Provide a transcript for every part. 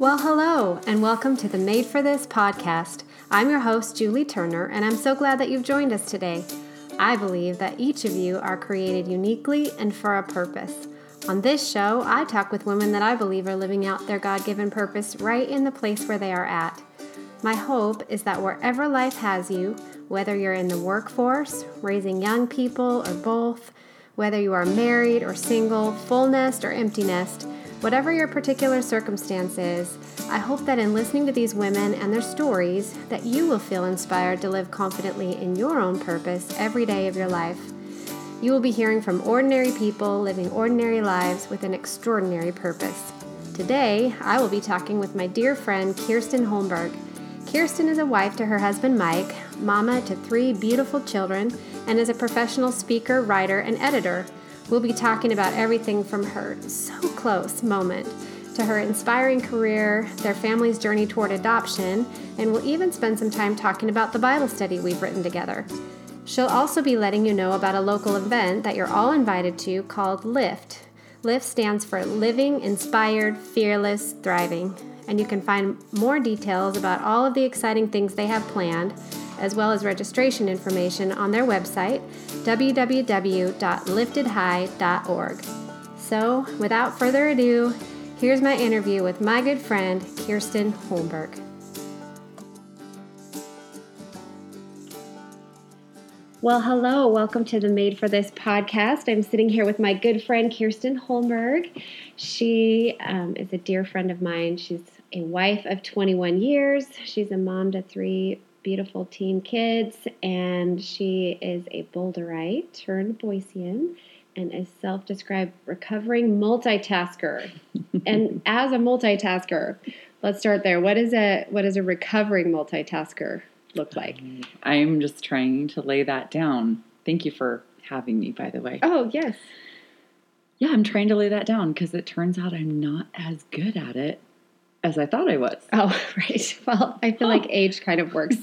Well, hello, and welcome to the Made for This podcast. I'm your host, Julie Turner, and I'm so glad that you've joined us today. I believe that each of you are created uniquely and for a purpose. On this show, I talk with women that I believe are living out their God given purpose right in the place where they are at. My hope is that wherever life has you, whether you're in the workforce, raising young people, or both, whether you are married or single, full nest or empty nest, Whatever your particular circumstance is, I hope that in listening to these women and their stories that you will feel inspired to live confidently in your own purpose every day of your life. You will be hearing from ordinary people living ordinary lives with an extraordinary purpose. Today, I will be talking with my dear friend Kirsten Holmberg. Kirsten is a wife to her husband Mike, mama to three beautiful children, and is a professional speaker, writer, and editor. We'll be talking about everything from her so close moment to her inspiring career, their family's journey toward adoption, and we'll even spend some time talking about the Bible study we've written together. She'll also be letting you know about a local event that you're all invited to called LIFT. LIFT stands for Living Inspired Fearless Thriving, and you can find more details about all of the exciting things they have planned as well as registration information on their website, www.liftedhigh.org. So, without further ado, here's my interview with my good friend, Kirsten Holmberg. Well, hello. Welcome to the Made for This podcast. I'm sitting here with my good friend, Kirsten Holmberg. She um, is a dear friend of mine. She's a wife of 21 years. She's a mom to three beautiful teen kids, and she is a Boulderite turned Boisean and a self described recovering multitasker. and as a multitasker, let's start there. What is a what is a recovering multitasker look like? I'm just trying to lay that down. Thank you for having me, by the way. Oh, yes. Yeah, I'm trying to lay that down because it turns out I'm not as good at it as I thought I was. Oh, right. Well, I feel oh. like age kind of works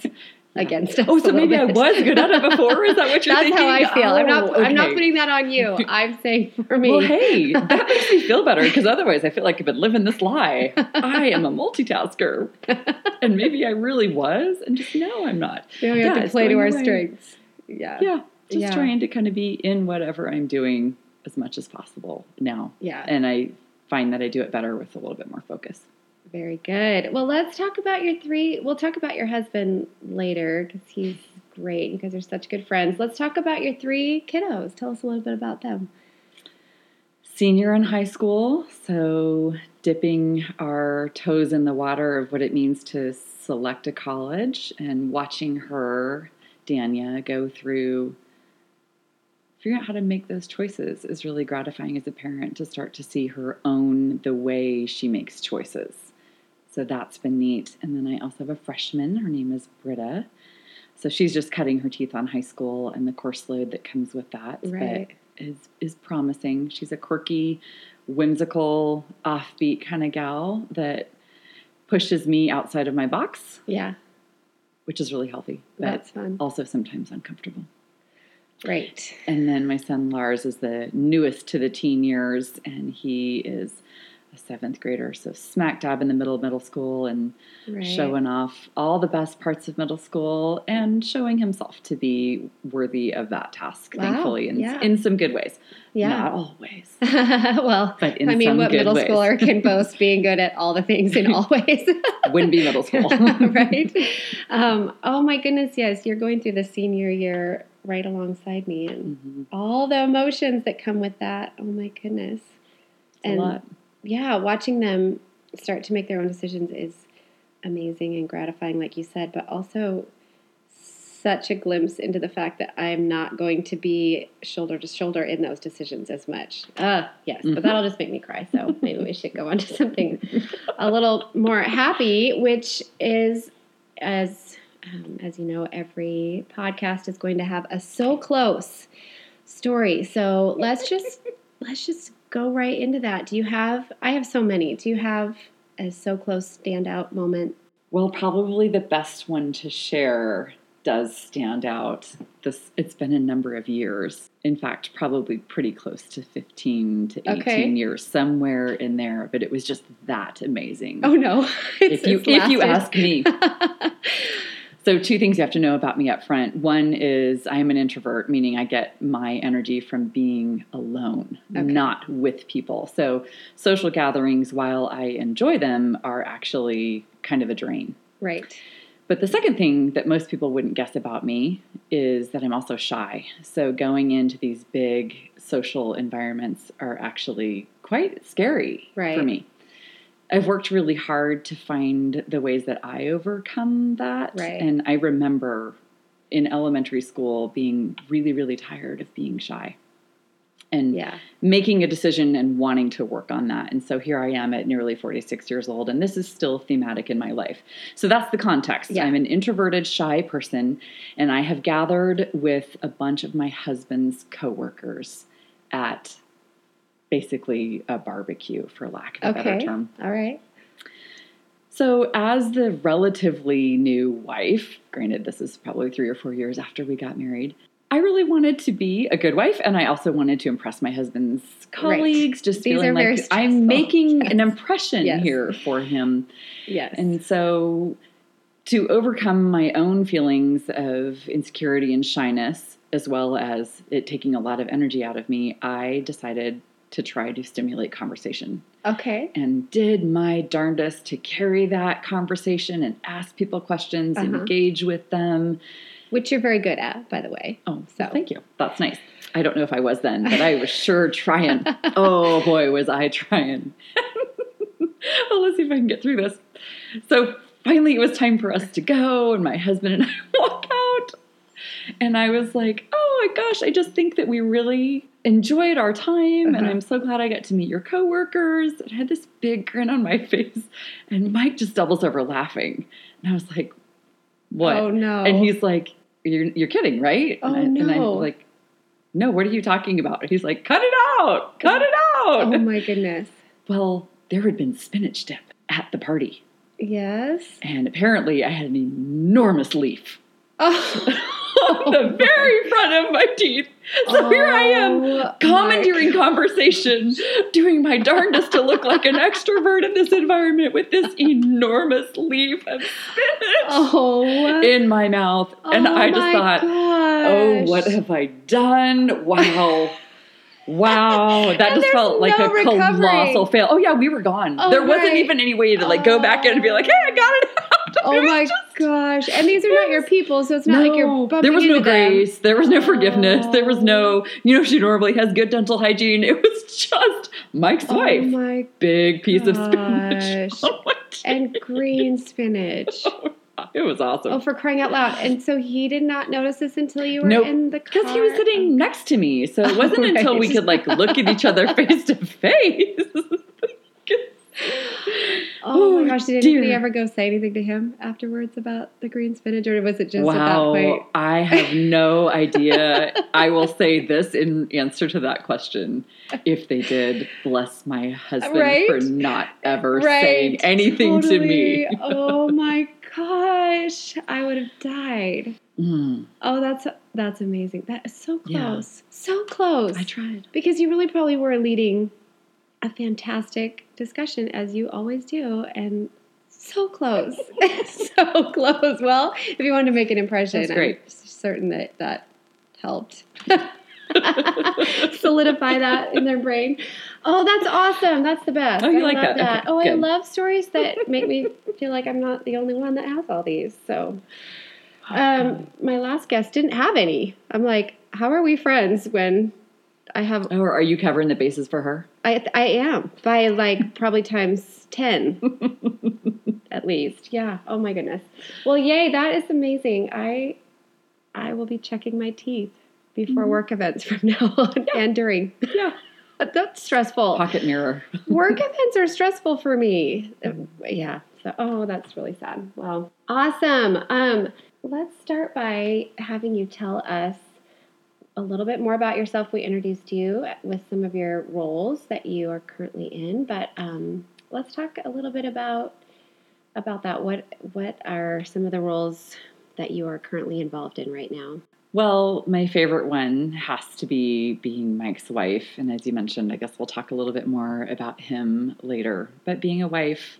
against us. Oh, so maybe bit. I was good at it before. Is that what you're That's thinking? how I feel. Oh, I'm not. Okay. I'm not putting that on you. I'm saying for me. Well, hey, that makes me feel better because otherwise, I feel like I've been living this lie. I am a multitasker, and maybe I really was, and just now I'm not. Yeah, we yeah, have to play to our strengths. Yeah. Yeah. Just yeah. trying to kind of be in whatever I'm doing as much as possible now. Yeah. And I find that I do it better with a little bit more focus. Very good. Well, let's talk about your three. We'll talk about your husband later because he's great. You guys are such good friends. Let's talk about your three kiddos. Tell us a little bit about them. Senior in high school, so dipping our toes in the water of what it means to select a college and watching her, Dania, go through figuring out how to make those choices is really gratifying as a parent to start to see her own the way she makes choices. So that's been neat. And then I also have a freshman. Her name is Britta. So she's just cutting her teeth on high school and the course load that comes with that. Right. is is promising. She's a quirky, whimsical, offbeat kind of gal that pushes me outside of my box. Yeah. Which is really healthy. That's fun. Also sometimes uncomfortable. Right. And then my son Lars is the newest to the teen years, and he is a seventh grader, so smack dab in the middle of middle school and right. showing off all the best parts of middle school and showing himself to be worthy of that task, wow. thankfully, in, yeah. in some good ways. Yeah. Not always. well, but in I mean, what middle ways. schooler can boast being good at all the things in all ways? Wouldn't be middle school. right? Um, oh my goodness, yes. You're going through the senior year right alongside me and mm-hmm. all the emotions that come with that. Oh my goodness. It's and a lot yeah, watching them start to make their own decisions is amazing and gratifying, like you said, but also such a glimpse into the fact that I'm not going to be shoulder to shoulder in those decisions as much. Uh, yes, mm-hmm. but that'll just make me cry. So maybe we should go on to something a little more happy, which is as um, as you know, every podcast is going to have a so close story. So let's just let's just go right into that. Do you have, I have so many. Do you have a so close standout moment? Well, probably the best one to share does stand out. This it's been a number of years. In fact, probably pretty close to 15 to 18 Okay. years somewhere in there, but it was just that amazing. Oh no. if you It's if you ask me. So, two things you have to know about me up front. One is I am an introvert, meaning I get my energy from being alone, Okay. not with people. So, social gatherings, while I enjoy them, are actually kind of a drain. right. But the second thing that most people wouldn't guess about me is that I'm also shy. So, going into these big social environments are actually quite scary for me. I've worked really hard to find the ways that I overcome that. Right. And I remember in elementary school being really, really tired of being shy and Yeah. making a decision and wanting to work on that. And so here I am at nearly 46 years old, and this is still thematic in my life. So that's the context. Yeah. I'm an introverted, shy person, and I have gathered with a bunch of my husband's coworkers at basically a barbecue, for lack of a better Okay. term. All right. So, as the relatively new wife, granted, this is probably three or four years after we got married, I really wanted to be a good wife, and I also wanted to impress my husband's colleagues. Just These feeling like. I'm making Yes. an impression Yes. here for him. Yes. And so, to overcome my own feelings of insecurity and shyness, as well as it taking a lot of energy out of me, I decided to try to stimulate conversation okay. and did my darndest to carry that conversation and ask people questions, Uh-huh. engage with them. Which you're very good at, by the way. Oh, So. thank you. That's nice. I don't know if I was then, but I was sure trying. oh boy, was I trying. well, let's see if I can get through this. So finally, it was time for us to go, and my husband and I walk out. And I was like, oh my gosh, I just think that we really enjoyed our time, and Uh-huh. I'm so glad I got to meet your coworkers. And I had this big grin on my face, and Mike just doubles over laughing. And I was like, what? Oh no. And he's like, "You're you're kidding, right?" Oh, and I, And no. I'm like, "No, what are you talking about?" And he's like, "Cut it out, cut it out." Oh my goodness. Well, there had been spinach dip at the party, Yes. and apparently I had an enormous leaf Oh. on the very front of my teeth. So here I am, Oh, commandeering conversation, doing my darndest to look like an extrovert in this environment with this enormous leaf of spinach Oh. in my mouth, and Oh I just thought. Oh, what have I done? Wow. Wow. That just felt like no a recovery. colossal fail. Oh yeah, we were gone. Oh, there wasn't even any way to like go back in and be like, hey, I got it out. Oh It my gosh. And these are not your people, so it's not like you're bumping there was no into them. grace. There was no forgiveness. There was no, oh. you know, she normally has good dental hygiene. It was just Mike's Oh wife. my Big piece of spinach. gosh. Oh my and green spinach. it was awesome. Oh, for crying out loud. And so he did not notice this until you were Nope. in the car. Because he was sitting next to me, so it Oh, wasn't until we could like look at each other face to face. Gosh, did anybody dear. ever go say anything to him afterwards about the green spinach, or was it just at that wow, point? I have no idea. I will say this in answer to that question. If they did, bless my husband Right? for not ever Right, saying anything to me. oh my gosh, I would have died. Mm, Oh, that's that's amazing. That is so Yeah. close, so close. I tried. because you really probably were leading a fantastic discussion as you always do, and so close, so close. Well, if you wanted to make an impression, That's great. I'm certain that that helped. solidify that in their brain. Oh, that's awesome. That's the best. Oh, you I like love that? Okay, Oh, I love stories that make me feel like I'm not the only one that has all these. So, um, my last guest didn't have any. I'm like, how are we friends when I have? Or are you covering the bases for her? I I am by like probably times ten at least. Yeah. Oh my goodness. Well, yay! That is amazing. I I will be checking my teeth before Mhm. work events from now on and during. Yeah. That's stressful. Pocket mirror. Work events are stressful for me. Yeah. So, oh, that's really sad. Well, awesome. Um, let's start by having you tell us a little bit more about yourself. We introduced you with some of your roles that you are currently in, but um, let's talk a little bit about about that. What what are some of the roles that you are currently involved in right now? Well, my favorite one has to be being Mike's wife. And as you mentioned, I guess we'll talk a little bit more about him later. But being a wife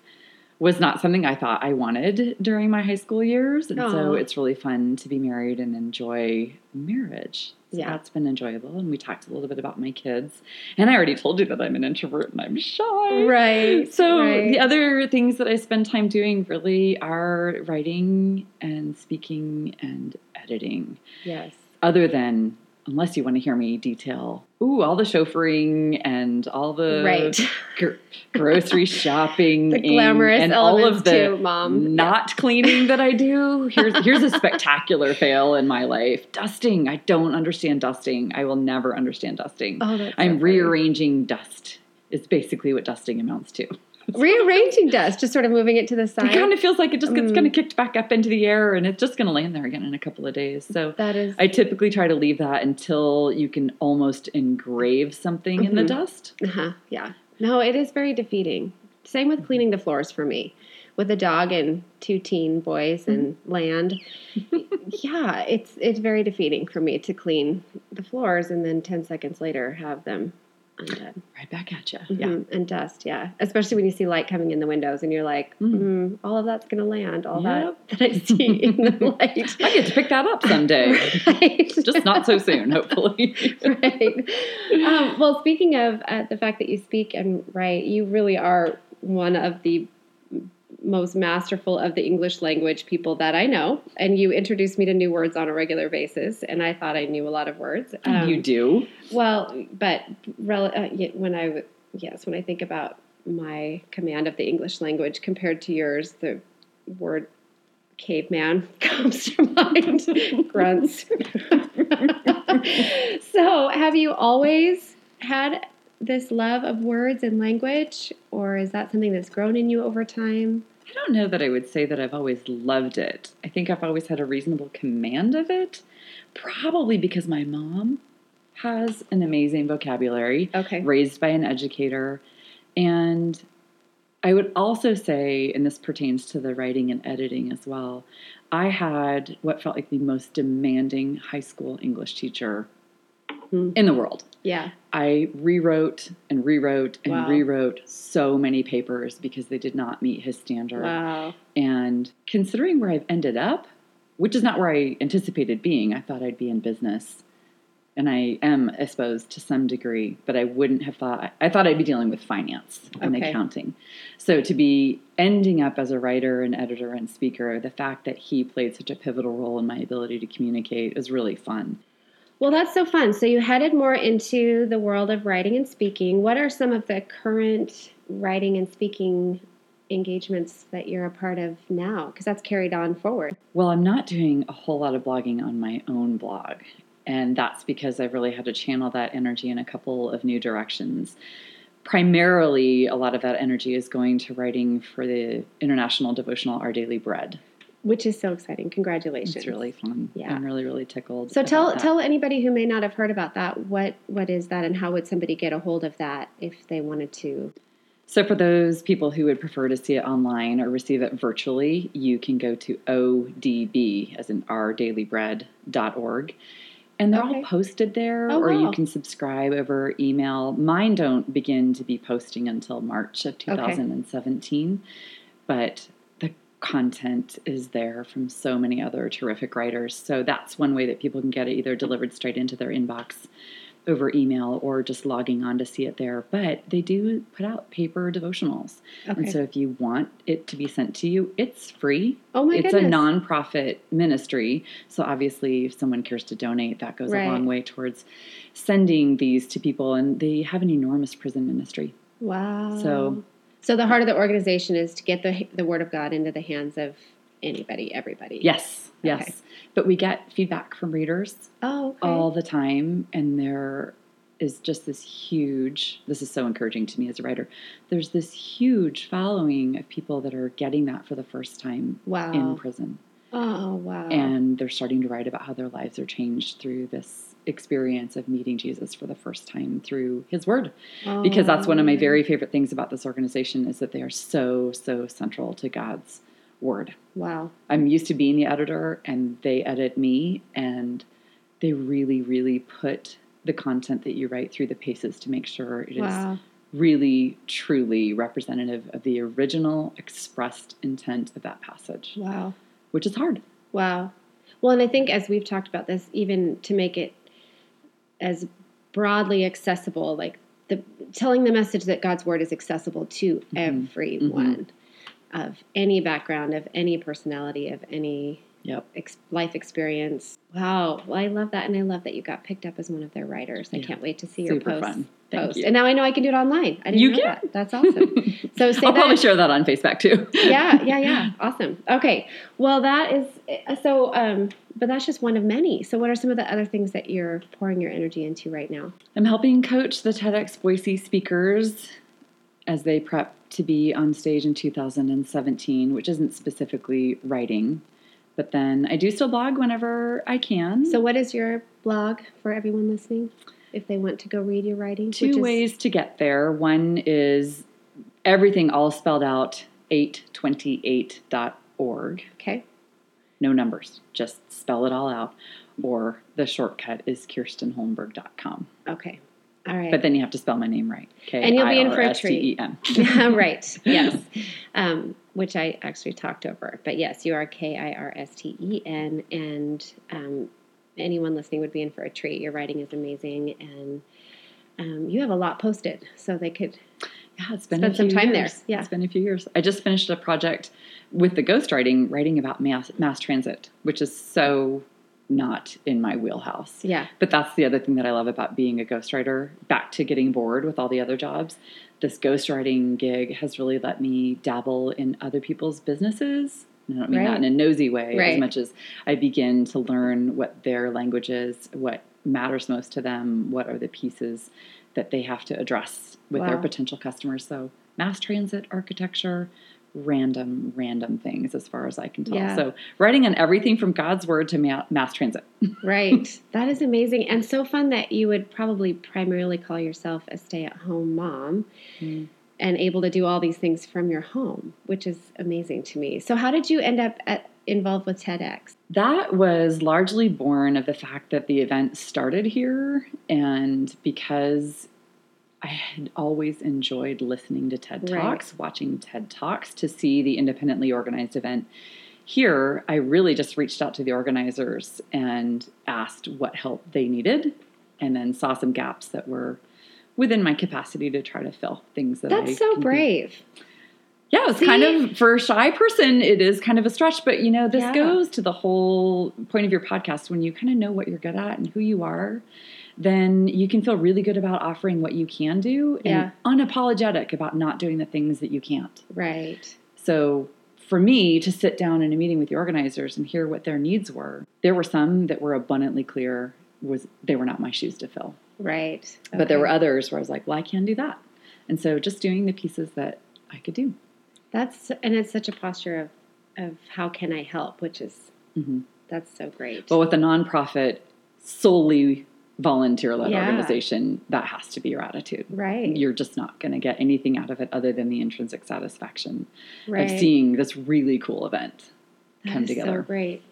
was not something I thought I wanted during my high school years. And so it's really fun to be married and enjoy marriage. So Yeah. that's been enjoyable. And we talked a little bit about my kids. And I already told you that I'm an introvert and I'm shy. Right. So right. the other things that I spend time doing really are writing and speaking and editing. yes. Other than unless you want to hear me detail, ooh, all the chauffeuring and all the Right. gr- grocery shopping, The glamorous and all of the too, Mom. not cleaning that I do. Here's here's a spectacular fail in my life. Dusting. I don't understand dusting. I will never understand dusting. Oh, that's I'm funny. rearranging dust. Is basically what dusting amounts to. Rearranging dust, just sort of moving it to the side. It kind of feels like it just gets Mm. kind of kicked back up into the air and it's just going to land there again in a couple of days. So that is. I typically try to leave that until you can almost engrave something in the Mhm. dust. uh-huh, yeah. No, it is very defeating. Same with cleaning the floors for me. With a dog and two teen boys and land. yeah, it's it's very defeating for me to clean the floors and then 10 seconds later have them Right back at you. Yeah. Mhm, And dust, yeah. Especially when you see light coming in the windows and you're like, Mhm. mm, all of that's going to land, all Yep. that that I see in the light. I get to pick that up someday. right. just not so soon, hopefully. right. Um, well, speaking of uh, the fact that you speak and write, you really are one of the most masterful of the English language people that I know. And you introduce me to new words on a regular basis, and I thought I knew a lot of words. Um, you do. Well, but rel- uh, when I, yes, when I think about my command of the English language compared to yours, the word caveman comes to mind. Grunts. so, have you always had this love of words and language, or is that something that's grown in you over time? I don't know that I would say that I've always loved it. I think I've always had a reasonable command of it, probably because my mom has an amazing vocabulary. Okay. raised by an educator. And I would also say, and this pertains to the writing and editing as well, I had what felt like the most demanding high school English teacher Hmm. in the world. Yeah. I rewrote and rewrote and Wow. rewrote so many papers because they did not meet his standard. Wow. And considering where I've ended up, which is not where I anticipated being, I thought I'd be in business. And I am, I suppose, to some degree, but I wouldn't have thought, I thought I'd be dealing with finance and Okay. accounting. So to be ending up as a writer and editor and speaker, the fact that he played such a pivotal role in my ability to communicate is really fun. Well, that's so fun. So you headed more into the world of writing and speaking. What are some of the current writing and speaking engagements that you're a part of now? Because that's carried on forward. Well, I'm not doing a whole lot of blogging on my own blog. And that's because I've really had to channel that energy in a couple of new directions. Primarily, a lot of that energy is going to writing for the international devotional Our Daily Bread. Which is so exciting. Congratulations. It's really fun. Yeah. I'm really, really tickled. So tell that. tell anybody who may not have heard about that what what is that and how would somebody get a hold of that if they wanted to? So, for those people who would prefer to see it online or receive it virtually, you can go to ODB, as in our daily ourdailybread.org. And they're Okay. all posted there, Oh, or you can subscribe over email. Mine don't begin to be posting until March of 2017, but the content is there from so many other terrific writers. So, that's one way that people can get it either delivered straight into their inbox over email or just logging on to see it there. But they do put out paper devotionals. Okay. And so if you want it to be sent to you, it's free. oh my it's goodness. a nonprofit ministry. So obviously, if someone cares to donate, that goes Right. a long way towards sending these to people. And they have an enormous prison ministry. Wow. So- So the heart of the organization is to get the the word of God into the hands of anybody, everybody. Yes, yes. Okay. But we get feedback from readers Oh, okay. all the time. And there is just this huge, this is so encouraging to me as a writer. There's this huge following of people that are getting that for the first time wow. in prison. oh, wow. and they're starting to write about how their lives are changed through this experience of meeting Jesus for the first time through his word because that's one of my Oh. very favorite things about this organization is that they are so so central to God's word. Wow. I'm used to being the editor and they edit me and they really, really put the content that you write through the paces to make sure it is Wow. really, truly representative of the original expressed intent of that passage, Wow. which is hard. Wow. Well, and I think as we've talked about this, even to make it as broadly accessible, like the telling the message that God's word is accessible to mm-hmm. Mm-hmm. everyone of any background, of any personality, of any Yep. ex- life experience. Wow. Well, I love that. And I love that you got picked up as one of their writers. I Yeah. can't wait to see your Super post. fun. Thank post. you. And now I know I can do it online. I didn't You know can. that. That's awesome. So say I'll that. probably share that on Facebook too. yeah, yeah, yeah. Awesome. Okay. Well, that is so. Um, but that's just one of many. So, what are some of the other things that you're pouring your energy into right now? I'm helping coach the TEDx Boise speakers as they prep to be on stage in 2017, which isn't specifically writing. But then I do still blog whenever I can. So, what is your blog for everyone listening? If they want to go read your writing, two is- ways to get there. One is everything all spelled out 828.org. Okay. No numbers, just spell it all out. Or the shortcut is kirstenholmberg.com. Okay. All right. But then you have to spell my name right. K And you'll be in for a treat. N. right. Yes. Um, which I actually talked over. But yes, you are K I R S T E N. And um, anyone listening would be in for a treat. Your writing is amazing. And um, you have a lot posted. So they could. Yeah, it's been Spend some time there. Yeah. It's been a few years. I just finished a project with the ghostwriting, writing about mass, mass transit, which is so not in my wheelhouse. Yeah. But that's the other thing that I love about being a ghostwriter. Back to getting bored with all the other jobs, this ghostwriting gig has really let me dabble in other people's businesses. And I don't mean Right. that in a nosy way Right. as much as I begin to learn what their language is, what matters most to them, what are the pieces that they have to address with their potential customers. So, mass transit architecture, random, random things as far as I can tell. Yeah. So, writing on everything from God's word to ma- mass transit. Right. that is amazing. And so fun that you would probably primarily call yourself a stay at home mom Mm. and able to do all these things from your home, which is amazing to me. So, how did you end up at, involved with TEDx? That was largely born of the fact that the event started here, and because I had always enjoyed listening to TED Right. Talks, watching TED Talks to see the independently organized event here, I really just reached out to the organizers and asked what help they needed, and then saw some gaps that were within my capacity to try to fill things that I That's so can do. brave. Yeah, it's kind of for a shy person, it is kind of a stretch. But you know, this Yeah. goes to the whole point of your podcast. When you kind of know what you're good at and who you are, then you can feel really good about offering what you can do Yeah. and unapologetic about not doing the things that you can't. Right. So for me to sit down in a meeting with the organizers and hear what their needs were, there were some that were abundantly clear was they were not my shoes to fill. Right. But there were others where I was like, well, I can do that. And so just doing the pieces that I could do. That's and it's such a posture of of how can I help, which is Mhm. that's so great. But with a nonprofit, solely volunteer led Yeah. organization, that has to be your attitude. right. You're just not going to get anything out of it other than the intrinsic satisfaction right. of seeing this really cool event That come together. So great.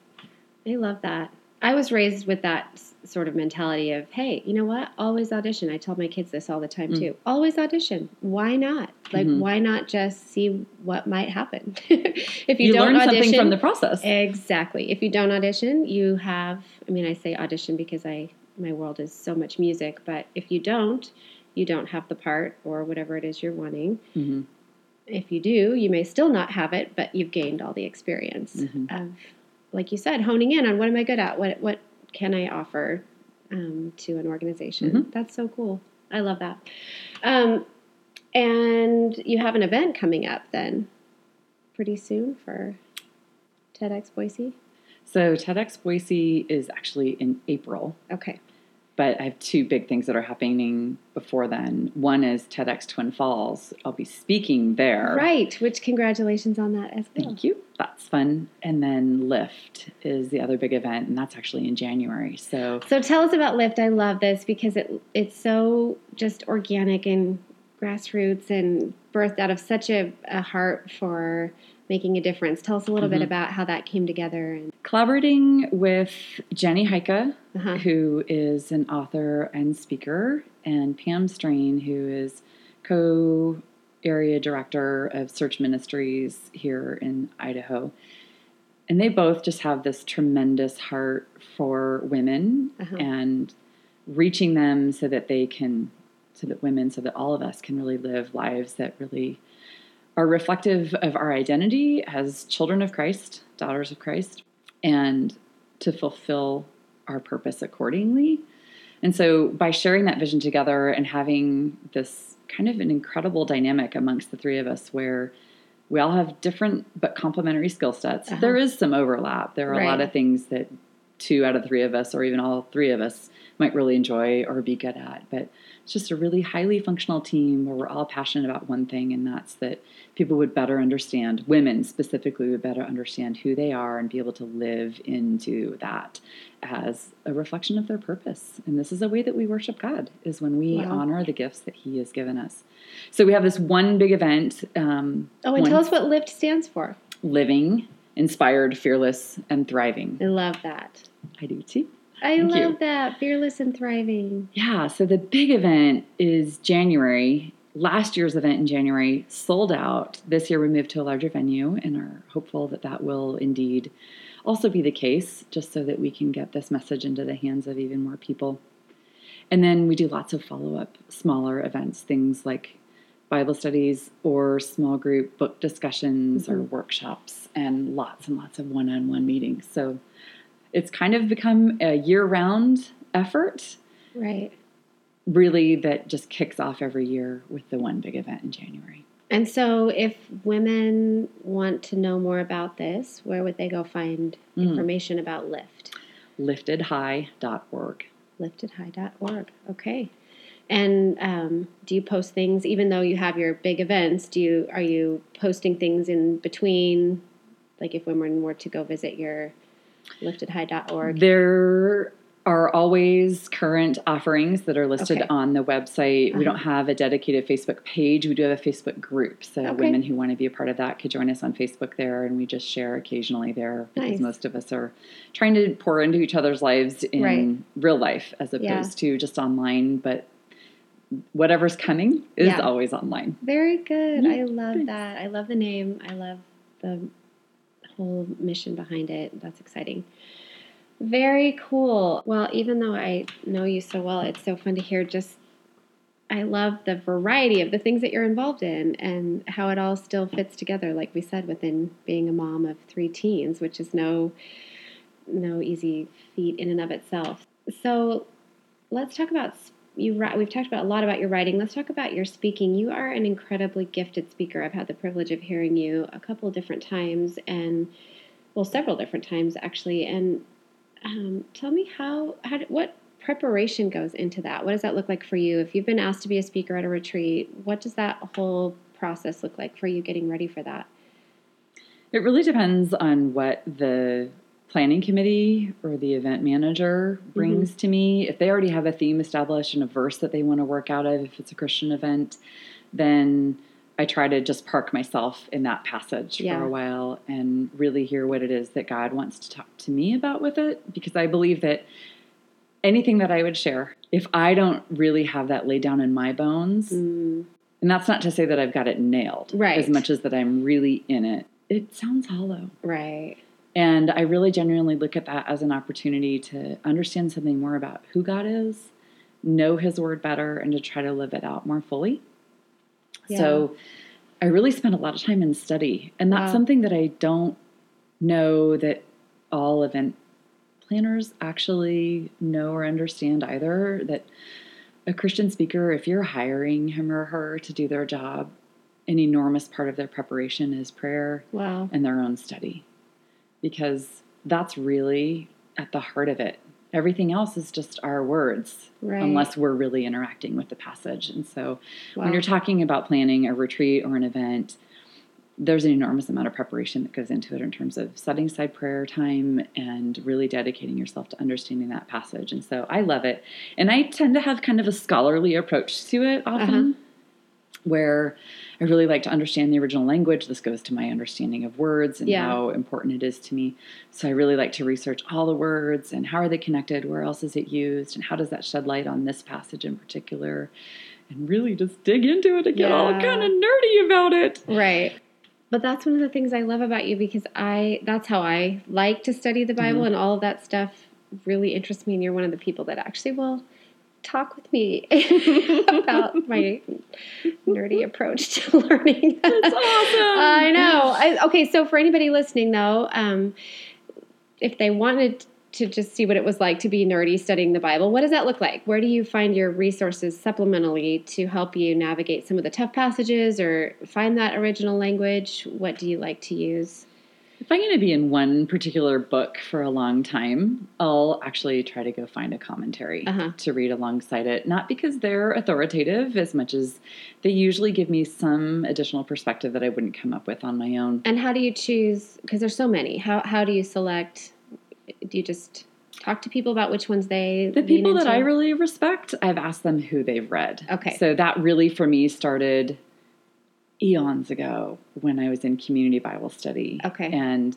I love that. I was raised with that sort of mentality of, hey, you know what? Always audition. I tell my kids this all the time Mm. too. Always audition. Why not? Like, Mhm. why not just see what might happen? if you, You, don't learn audition, something from the process. Exactly. If you don't audition, you have. I mean, I say audition because I my world is so much music, but if you don't, you don't have the part or whatever it is you're wanting. Mhm. If you do, you may still not have it, but you've gained all the experience Mhm. of, like you said, honing in on what am I good at? What what can I offer um, to an organization? Mhm. That's so cool. I love that. Um, and you have an event coming up then, pretty soon for TEDx Boise. So TEDx Boise is actually in April, Okay. But I have two big things that are happening before then. One is TEDx Twin Falls. I'll be speaking there. Right. Which congratulations on that as well. Thank you. That's fun. And then Lift is the other big event, and that's actually in January. So So tell us about LIFT. I love this because it it's so just organic and grassroots and birthed out of such a, a heart for making a difference. Tell us a little bit Mhm. about how that came together. And Collaborating with Jenny Heike, uh-huh. who is an author and speaker, and Pam Strain, who is co area director of search ministries here in Idaho. And they both just have this tremendous heart for women Uh-huh. and reaching them so that they can, so that women, so that all of us can really live lives that really are reflective of our identity as children of Christ, daughters of Christ, and to fulfill our purpose accordingly. And so, by sharing that vision together and having this kind of an incredible dynamic amongst the three of us where we all have different but complementary skill sets, Uh-huh. there is some overlap. There are a lot of things that two out of three of us, or even all three of us, might really enjoy or be good at. But it's just a really highly functional team where we're all passionate about one thing, and that's that people would better understand, women specifically, would better understand who they are and be able to live into that as a reflection of their purpose. And this is a way that we worship God, is when we Wow. honor the gifts that He has given us. So we have this one big event. Um, Oh, and tell us what LIFT stands for. living, inspired, fearless, and thriving. I love that. I do too. I Thank you. love that. Fearless and thriving. Yeah, so the big event is January. Last year's event in January sold out. This year we moved to a larger venue and are hopeful that that will indeed also be the case, just so that we can get this message into the hands of even more people. And then we do lots of follow up, smaller events, things like Bible studies or small group book discussions or Mhm. workshops, and lots and lots of one on one meetings. So it's kind of become a year round effort Right. really that just kicks off every year with the one big event in January. And so, if women want to know more about this, where would they go find Mm. information about LIFT? Liftedhigh.org. liftedhigh.org. Okay. And um, do you post things even though you have your big events? Do you are you posting things in between? Like if women were to go visit your liftedhigh.org. There are always current offerings that are listed Okay. on the website. Uh-huh. We don't have a dedicated Facebook page. We do have a Facebook group. So Okay. women who want to be a part of that could join us on Facebook there and we just share occasionally there because Nice. most of us are trying to pour into each other's lives in Right. real life as opposed Yeah. to just online, but whatever's coming is Yeah. always online. Very good. Yeah, I love thanks. that. I love the name. I love the whole mission behind it. That's exciting. Very cool. Well, even though I know you so well, it's so fun to hear just I love the variety of the things that you're involved in and how it all still fits together like we said within being a mom of 3 teens, which is no no easy feat in and of itself. So, let's talk about you we've talked about a lot about your writing. Let's talk about your speaking. You are an incredibly gifted speaker. I've had the privilege of hearing you a couple different times and well several different times actually. And um, tell me how how what preparation goes into that? What does that look like for you? If you've been asked to be a speaker at a retreat what does that whole process look like for you getting ready for that? It really depends on what the planning committee or the event manager brings to me. If they already have a theme established and a verse that they want to work out of, if it's a Christian event, then I try to just park myself in that passage Yeah. for a while and really hear what it is that God wants to talk to me about with it. Because I believe that anything that I would share, if I don't really have that laid down in my bones, Mm, and that's not to say that I've got it nailed Right. as much as that I'm really in it, it sounds hollow. right And I really genuinely look at that as an opportunity to understand something more about who God is, know His Word better, and to try to live it out more fully. So I really spent a lot of time in study. And that's Wow. something that I don't know that all event planners actually know or understand either. That a Christian speaker, if you're hiring him or her to do their job, an enormous part of their preparation is prayer wow and their own study because that's really at the heart of it. Everything else is just our words, right unless we're really interacting with the passage. And so, when you're talking about planning a retreat or an event, there's an enormous amount of preparation that goes into it in terms of setting aside prayer time and really dedicating yourself to understanding that passage. And so, I love it. And I tend to have kind of a scholarly approach to it uh-huh. often. Where I really like to understand the original language. This goes to my understanding of words and Yeah. how important it is to me. So I really like to research all the words and how are they connected, where else is it used, and how does that shed light on this passage in particular, and really just dig into it and get all kind of nerdy about it. Right. But that's one of the things I love about you because I that's how I like to study the Bible Mm-hmm. and all of that stuff really interests me and you're one of the people that actually will talk with me about my nerdy approach to learning. That's awesome. I know. I, okay, so for anybody listening though, um, if they wanted to just see what it was like to be nerdy studying the Bible, what does that look like? Where do you find your resources supplementally to help you navigate some of the tough passages or find that original language? What do you like to use? If I'm going to be in one particular book for a long time, I'll actually try to go find a commentary Uh-huh. to read alongside it. Not because they're authoritative as much as they usually give me some additional perspective that I wouldn't come up with on my own. And how do you choose? Because there's so many. How how do you select? Do you just talk to people about which ones they The people that? I really respect, I've asked them who they've read. Okay. So that really for me started eons ago when I was in community Bible study. Okay. And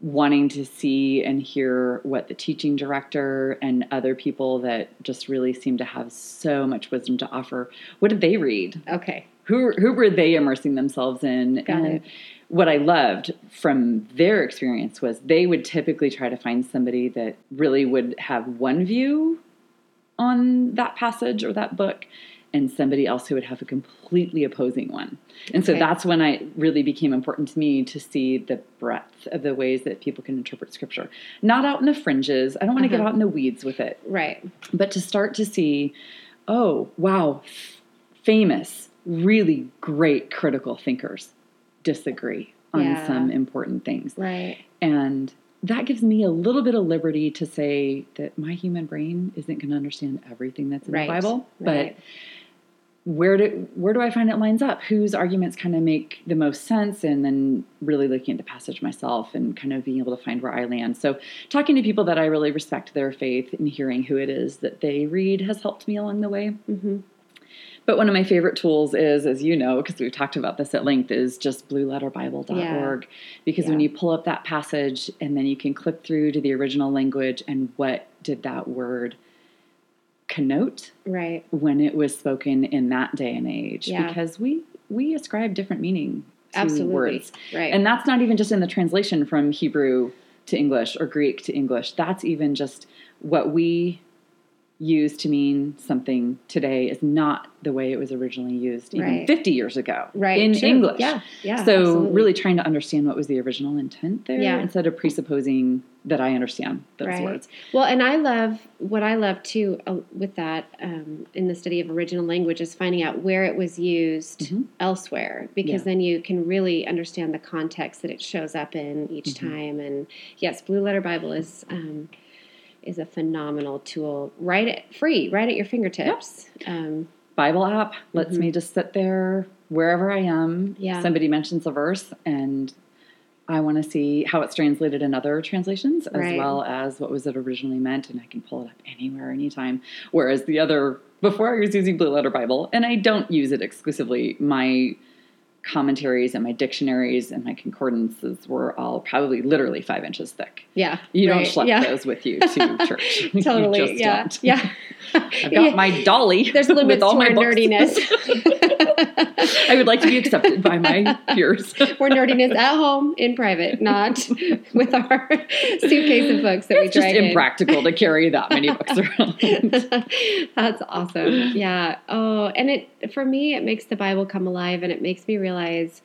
wanting to see and hear what the teaching director and other people that just really seem to have so much wisdom to offer, what did they read? okay. Who, who were they immersing themselves in? Got and it. what I loved from their experience was they would typically try to find somebody that really would have one view on that passage or that book and somebody else who would have a completely opposing one. And so Okay. that's when I really became important to me to see the breadth of the ways that people can interpret scripture. Not out in the fringes. I don't want to get Uh-huh. out in the weeds with it, Right. but to start to see, oh, wow, f- famous, really great critical thinkers disagree on Yeah. some important things. Right. And that gives me a little bit of liberty to say that my human brain isn't going to understand everything that's in Right. the Bible, Right. Where do where do I find it lines up? Whose arguments kind of make the most sense, and then really looking at the passage myself and kind of being able to find where I land. So, talking to people that I really respect their faith and hearing who it is that they read has helped me along the way. hmm But one of my favorite tools is, as you know, because we've talked about this at length, is just blueletterbible.org. Because when you pull up that passage and then you can click through to the original language and what did that word connote Right. when it was spoken in that day and age. Yeah. Because we we ascribe different meaning to Absolutely. words. Right. And that's not even just in the translation from Hebrew to English or Greek to English. That's even just what we use to mean something today is not the way it was originally used even Right. 50 years ago right. in True. English. Yeah. Yeah. so absolutely. really trying to understand what was the original intent there Yeah. instead of presupposing that I understand those Right. words. Well, and I love what I love too uh, with that um, in the study of original language is finding out where it was used Mhm. elsewhere because Yeah. then you can really understand the context that it shows up in each Mm-hmm. time. And yes, Blue Letter Bible is um, is a phenomenal tool. Right at free, right at your fingertips. Um, Bible app lets Mhm. me just sit there wherever I am. Yeah. Somebody mentions a verse and I want to see how it's translated in other translations as Right. well as what was it originally meant and I can pull it up anywhere anytime. Whereas the other before I was using Blue Letter Bible and I don't use it exclusively, my commentaries and my dictionaries and my concordances were all probably literally five inches thick. yeah, You right, don't schlep yeah. those with you to church. Totally. yeah, don't. yeah. I've got my dolly. There's limits with all to my nerdiness. I would like to be accepted by my peers. We're nerdiness at home in private, not with our suitcase of books that we it's just drag in. impractical to carry that many books around. That's awesome. Yeah. Oh, and it for me it makes the Bible come alive and it makes me realize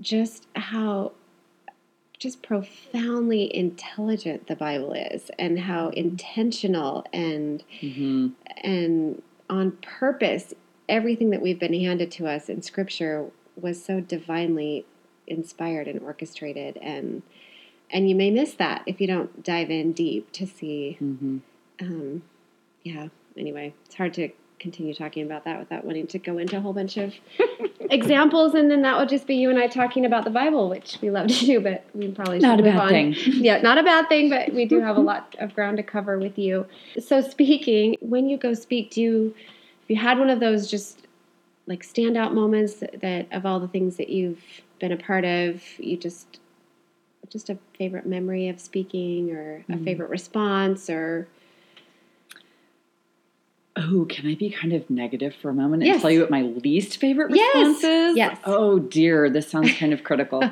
just how just profoundly intelligent the Bible is and how intentional and hmm and on purpose everything that we've been handed to us in scripture was so divinely inspired and orchestrated and and you may miss that if you don't dive in deep to see hmm um, yeah anyway it's hard to continue talking about that without wanting to go into a whole bunch of examples and then that would just be you and i talking about the bible which we love to do but we probably should Not a move bad on. thing. yeah not a bad thing but we do have a lot of ground to cover with you so speaking when you go speak do you if you had one of those just like standout moments that, that of all the things that you've been a part of, you just just a favorite memory of speaking or a Mm. favorite response or Oh, can I be kind of negative for a moment and Yes. tell you what my least favorite Yes. response is? Yes. Oh dear, this sounds kind of critical.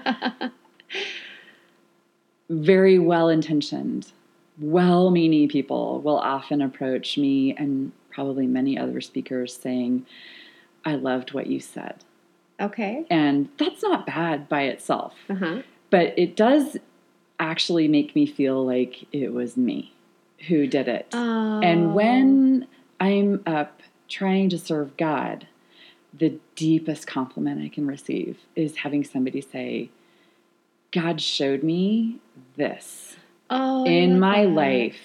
Very well intentioned, well meaning people will often approach me and probably many other speakers saying, I loved what you said. okay. And that's not bad by itself, Uh-huh. but it does actually make me feel like it was me who did it. Oh. And when I'm up trying to serve God, the deepest compliment I can receive is having somebody say, God showed me this oh, in my life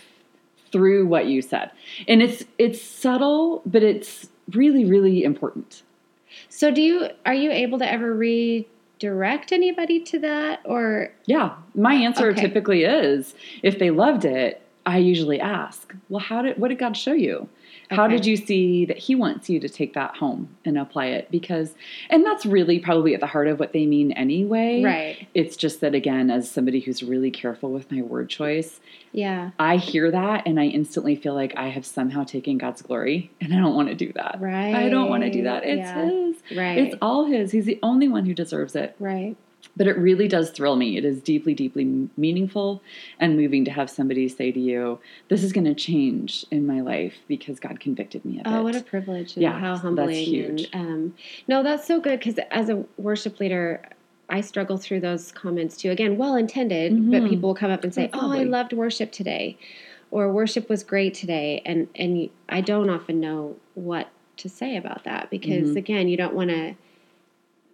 through what you said. And it's it's subtle, but it's really, really important. So do you are you able to ever redirect anybody to that or Yeah. My uh, answer Okay. typically is if they loved it, I usually ask, well, how did what did God show you? How Okay. did you see that he wants you to take that home and apply it? Because and that's really probably at the heart of what they mean anyway. right? It's just that again, as somebody who's really careful with my word choice, Yeah. I hear that and I instantly feel like I have somehow taken God's glory and I don't want to do that. Right. I don't want to do that. It's Yeah. his. Right. It's all his. He's the only one who deserves it right. But it really does thrill me. It is deeply, deeply meaningful and moving to have somebody say to you, "This is going to change in my life because God convicted me of it." Oh, what a privilege and Yeah, how humbling. that's huge. And, um, no, that's so good because as a worship leader, I struggle through those comments too. Again, well intended, but Mhm. people will come up and say, "Oh, I loved worship today," or "Worship was great today," and and I don't often know what to say about that because Mhm. again, you don't want to.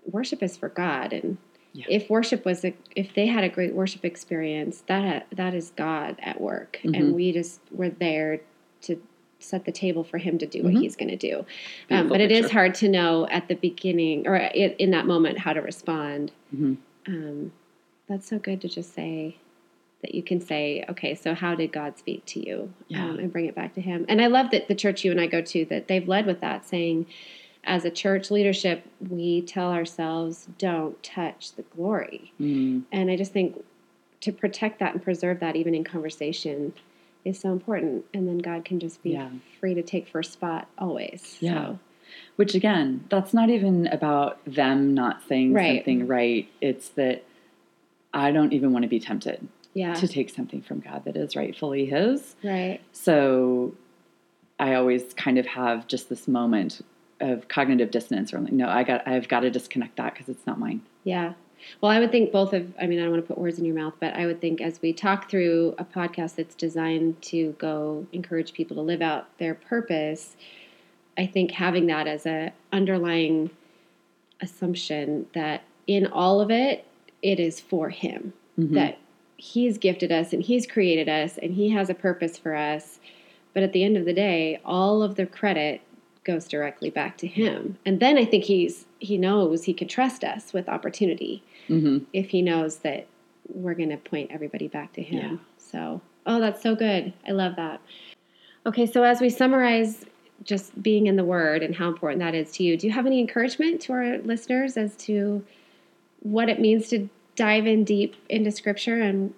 Worship is for God, and Yeah. if worship was a, if they had a great worship experience, that that is God at work, Mhm. and we just were there to set the table for Him to do what Mhm. He's going to do. Um, but it is hard to know at the beginning or in, in that moment how to respond. Mhm. Um, that's so good to just say that you can say, okay, so how did God speak to you? Yeah. Um, and bring it back to Him. And I love that the church you and I go to that they've led with that, saying, as a church leadership, we tell ourselves, don't touch the glory. Mm. And I just think to protect that and preserve that, even in conversation, is so important. And then God can just be Yeah. free to take first spot always. Yeah. So, Which again, that's not even about them not saying Right. something right. It's that I don't even want to be tempted yeah. to take something from God that is rightfully His. right. So I always kind of have just this moment of cognitive dissonance or like, no, I got, I've got to disconnect that because it's not mine. Yeah. Well, I would think both of, I mean, I don't want to put words in your mouth, but I would think as we talk through a podcast that's designed to go encourage people to live out their purpose, I think having that as a underlying assumption that in all of it, it is for Him, Mhm. that He's gifted us and He's created us and He has a purpose for us. But at the end of the day, all of the credit goes directly back to Him. And then I think He's He knows He can trust us with opportunity Mhm. if He knows that we're going to point everybody back to Him. Yeah. So, oh, that's so good. I love that. Okay, so as we summarize just being in the Word and how important that is to you, do you have any encouragement to our listeners as to what it means to dive in deep into Scripture and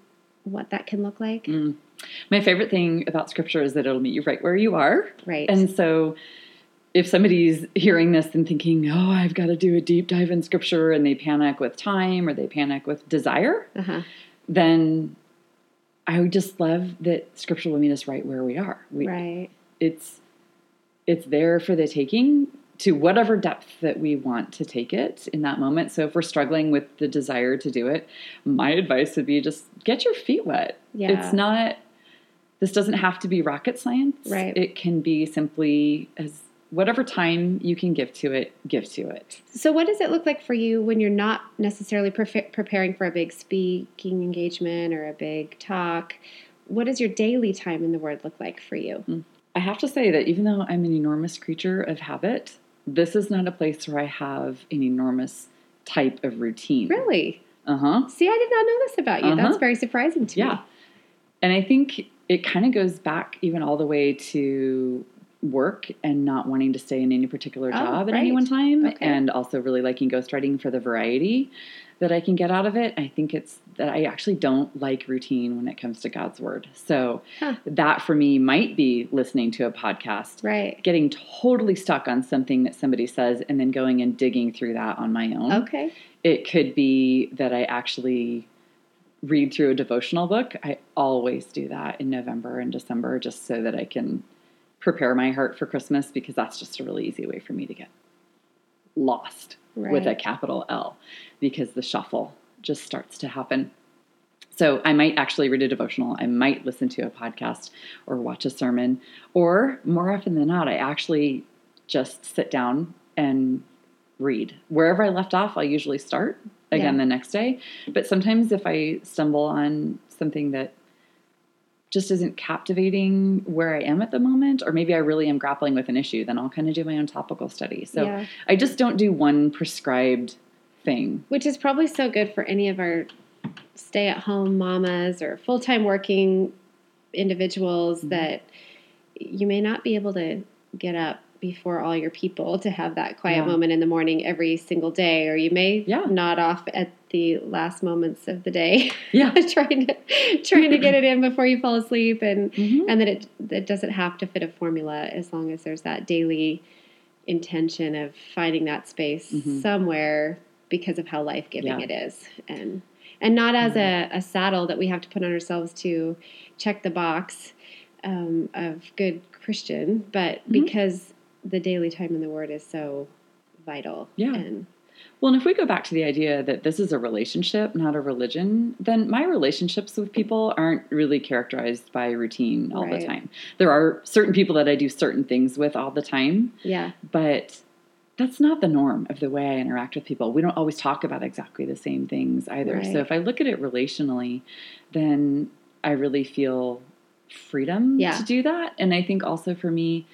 what that can look like? Mm. My favorite thing about scripture is that it'll meet you right where you are. Right. And so if somebody's hearing this and thinking, oh, I've got to do a deep dive in scripture and they panic with time or they panic with desire, uh-huh. then I would just love that scripture will meet us right where we are. We, Right. It's it's there for the taking to whatever depth that we want to take it in that moment. So if we're struggling with the desire to do it, my advice would be just get your feet wet. Yeah. It's not this doesn't have to be rocket science. Right. It can be simply as whatever time you can give to it, give to it. So, what does it look like for you when you're not necessarily prefe- preparing for a big speaking engagement or a big talk? What does your daily time in the Word look like for you? I have to say that even though I'm an enormous creature of habit, this is not a place where I have an enormous type of routine. Really? Uh huh. See, I did not know this about you. That's Uh-huh. very surprising to Yeah. me. Yeah. And I think it kind of goes back even all the way to work and not wanting to stay in any particular Oh, job at any one time, Okay. and also really liking ghostwriting for the variety that I can get out of it. I think it's that I actually don't like routine when it comes to God's word. So Huh. that for me might be listening to a podcast, Right. getting totally stuck on something that somebody says, and then going and digging through that on my own. Okay. It could be that I actually read through a devotional book. I always do that in November and December just so that I can prepare my heart for Christmas because that's just a really easy way for me to get lost with a capital L because the shuffle just starts to happen. So I might actually read a devotional, I might listen to a podcast or watch a sermon, or more often than not, I actually just sit down and read. Wherever I left off, I'll usually start again Yeah. the next day. But sometimes if I stumble on something that just isn't captivating where I am at the moment, or maybe I really am grappling with an issue, then I'll kind of do my own topical study. So Yeah. I just don't do one prescribed thing. Which is probably so good for any of our stay at home mamas or full time working individuals Mm-hmm. that you may not be able to get up before all your people to have that quiet Yeah. moment in the morning every single day, or you may Yeah. nod off at the last moments of the day, Yeah. trying to trying to get it in before you fall asleep, and Mhm. and that it it doesn't have to fit a formula as long as there's that daily intention of finding that space Mhm. somewhere because of how life giving Yeah. it is and and not as a, a saddle that we have to put on ourselves to check the box um, of good christian but Mhm. because the daily time in the word is so vital Yeah. and Well, and if we go back to the idea that this is a relationship, not a religion, then my relationships with people aren't really characterized by routine all Right. the time. There are certain people that I do certain things with all the time, yeah but that's not the norm of the way I interact with people. We don't always talk about exactly the same things either. Right. So if I look at it relationally, then I really feel freedom Yeah. to do that. And I think also for me,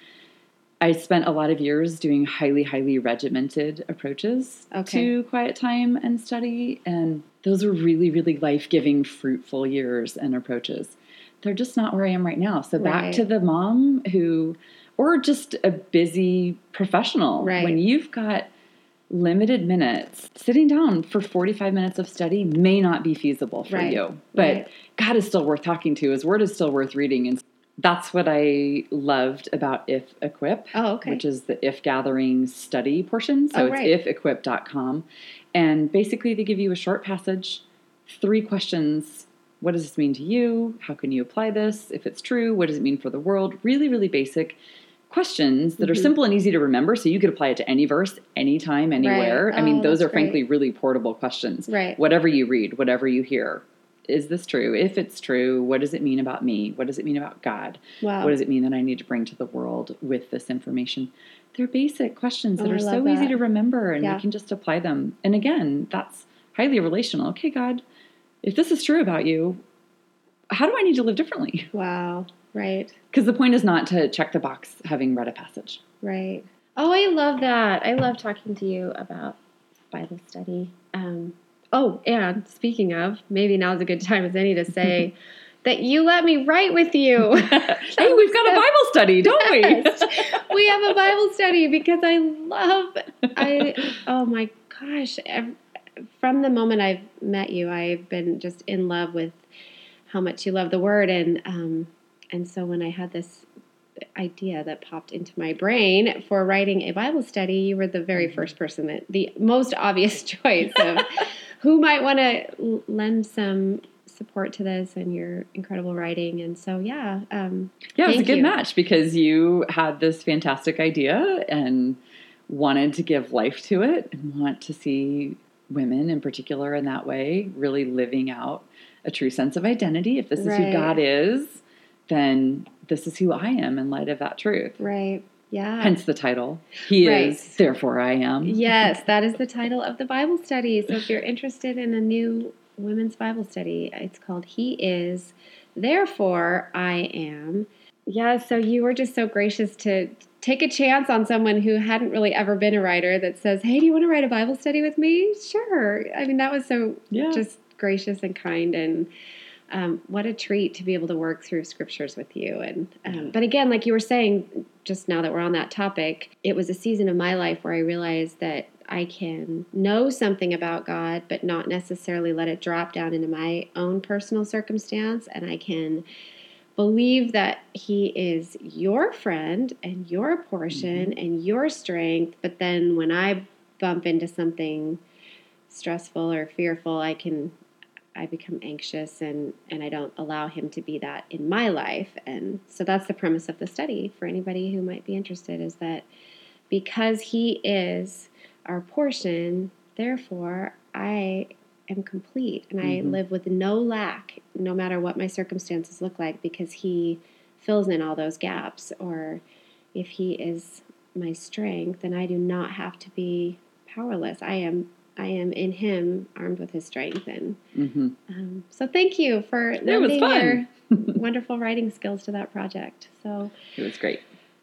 I spent a lot of years doing highly, highly regimented approaches Okay. to quiet time and study. And those were really, really life giving, fruitful years and approaches. They're just not where I am right now. So back to the mom who, or just a busy professional, Right. when you've got limited minutes, sitting down for 45 minutes of study may not be feasible for Right. you. But Right. God is still worth talking to. His word is still worth reading. And that's what I loved about If Equip, oh okay which is the If Gathering study portion. So Oh, it's right. ifequip.com. And basically, they give you a short passage, three questions. What does this mean to you? How can you apply this? If it's true, what does it mean for the world? Really, really basic questions that are Mhm. simple and easy to remember. So you could apply it to any verse, anytime, anywhere. I mean, Oh, those are frankly really portable questions right whatever you read, whatever you hear. Is this true? If it's true, what does it mean about me? What does it mean about God? wow What does it mean that I need to bring to the world with this information? They're basic questions that Oh, I are so love easy to remember and Yeah. we can just apply them. And again, that's highly relational. Okay, God, if this is true about you, how do I need to live differently? wow right Because the point is not to check the box having read a passage. Right. Oh, I love that. I love talking to you about Bible study. Um, oh, and speaking of, maybe now's a good time as any to say that you let me write with you. hey, we've got a Bible study, don't we? Yes. we have a Bible study because I love, I, oh my gosh, from the moment I've met you, I've been just in love with how much you love the word. And, um, and so when I had this idea that popped into my brain for writing a Bible study, you were the very Mm-hmm. first person that the most obvious choice of who might want to lend some support to this and your incredible writing. And so, yeah, um, Yeah, it was a good you. match because you had this fantastic idea and wanted to give life to it and want to see women in particular in that way really living out a true sense of identity. If this is who God is, then this is who I am in light of that truth. right. Yeah. Hence the title. He Right. is, therefore I am. yes, that is the title of the Bible study. So if you're interested in a new women's Bible study, it's called He Is, Therefore I Am. Yeah, so you were just so gracious to take a chance on someone who hadn't really ever been a writer that says, Hey, do you want to write a Bible study with me? Sure. I mean, that was so Yeah. just gracious and kind and um, what a treat to be able to work through scriptures with you. And um, but again, like you were saying just now that we're on that topic, it was a season of my life where I realized that I can know something about God, but not necessarily let it drop down into my own personal circumstance, and I can believe that he is your friend and your portion mm-hmm. and your strength but then when i bump into something stressful or fearful i can i become anxious and and i don't allow him to be that in my life and so that's the premise of the study for anybody who might be interested is that because he is our portion therefore i am complete and mm-hmm. I live with no lack, no matter what my circumstances look like, because He fills in all those gaps. Or if He is my strength, then I do not have to be powerless. I am. I am in Him, armed with His strength, and mm-hmm. um, so thank you for lending your wonderful writing skills to that project. So it was great.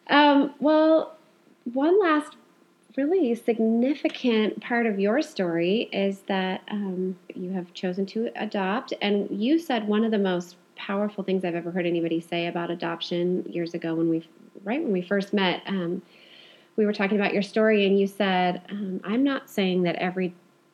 Um, well, one last really significant part of your story is that um, you have chosen to adopt. And you said one of the most powerful things I've ever heard anybody say about adoption years ago when we, right when we first met. Um, we were talking about your story, and you said, um, I'm not saying that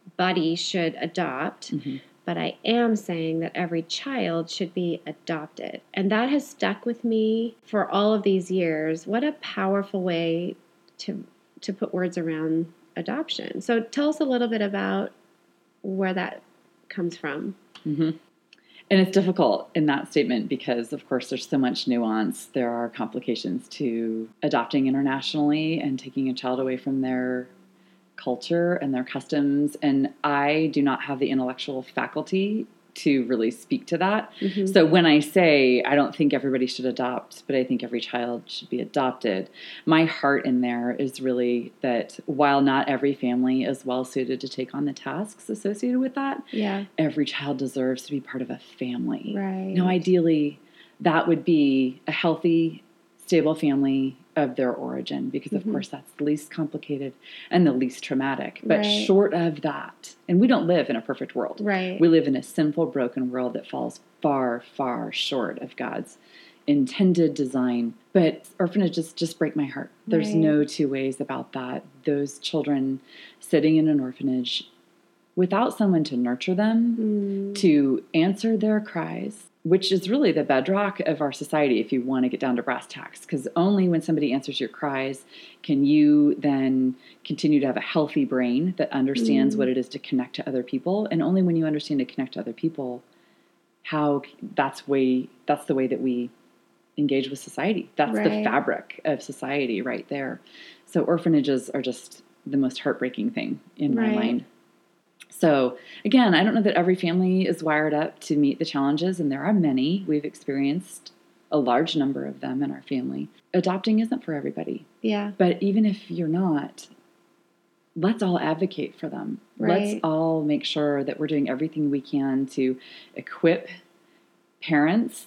everybody should adopt. Mm-hmm but I am saying that every child should be adopted. And that has stuck with me for all of these years. What a powerful way to to put words around adoption. So tell us a little bit about where that comes from. Mm-hmm. And it's difficult in that statement because, of course, there's so much nuance. There are complications to adopting internationally and taking a child away from their culture and their customs. And I do not have the intellectual faculty to really speak to that. Mm-hmm. So when I say I don't think everybody should adopt, but I think every child should be adopted, my heart in there is really that while not every family is well suited to take on the tasks associated with that, yeah. every child deserves to be part of a family. Right. Now ideally that would be a healthy, stable family of their origin because of mm-hmm. course that's the least complicated and the least traumatic but right. short of that and we don't live in a perfect world right we live in a sinful broken world that falls far far short of god's intended design but orphanages just break my heart there's right. no two ways about that those children sitting in an orphanage without someone to nurture them mm. to answer their cries which is really the bedrock of our society if you want to get down to brass tacks because only when somebody answers your cries can you then continue to have a healthy brain that understands mm. what it is to connect to other people and only when you understand to connect to other people how that's way that's the way that we engage with society that's right. the fabric of society right there so orphanages are just the most heartbreaking thing in right. my mind so, again, I don't know that every family is wired up to meet the challenges, and there are many. We've experienced a large number of them in our family. Adopting isn't for everybody. Yeah. But even if you're not, let's all advocate for them. Right. Let's all make sure that we're doing everything we can to equip parents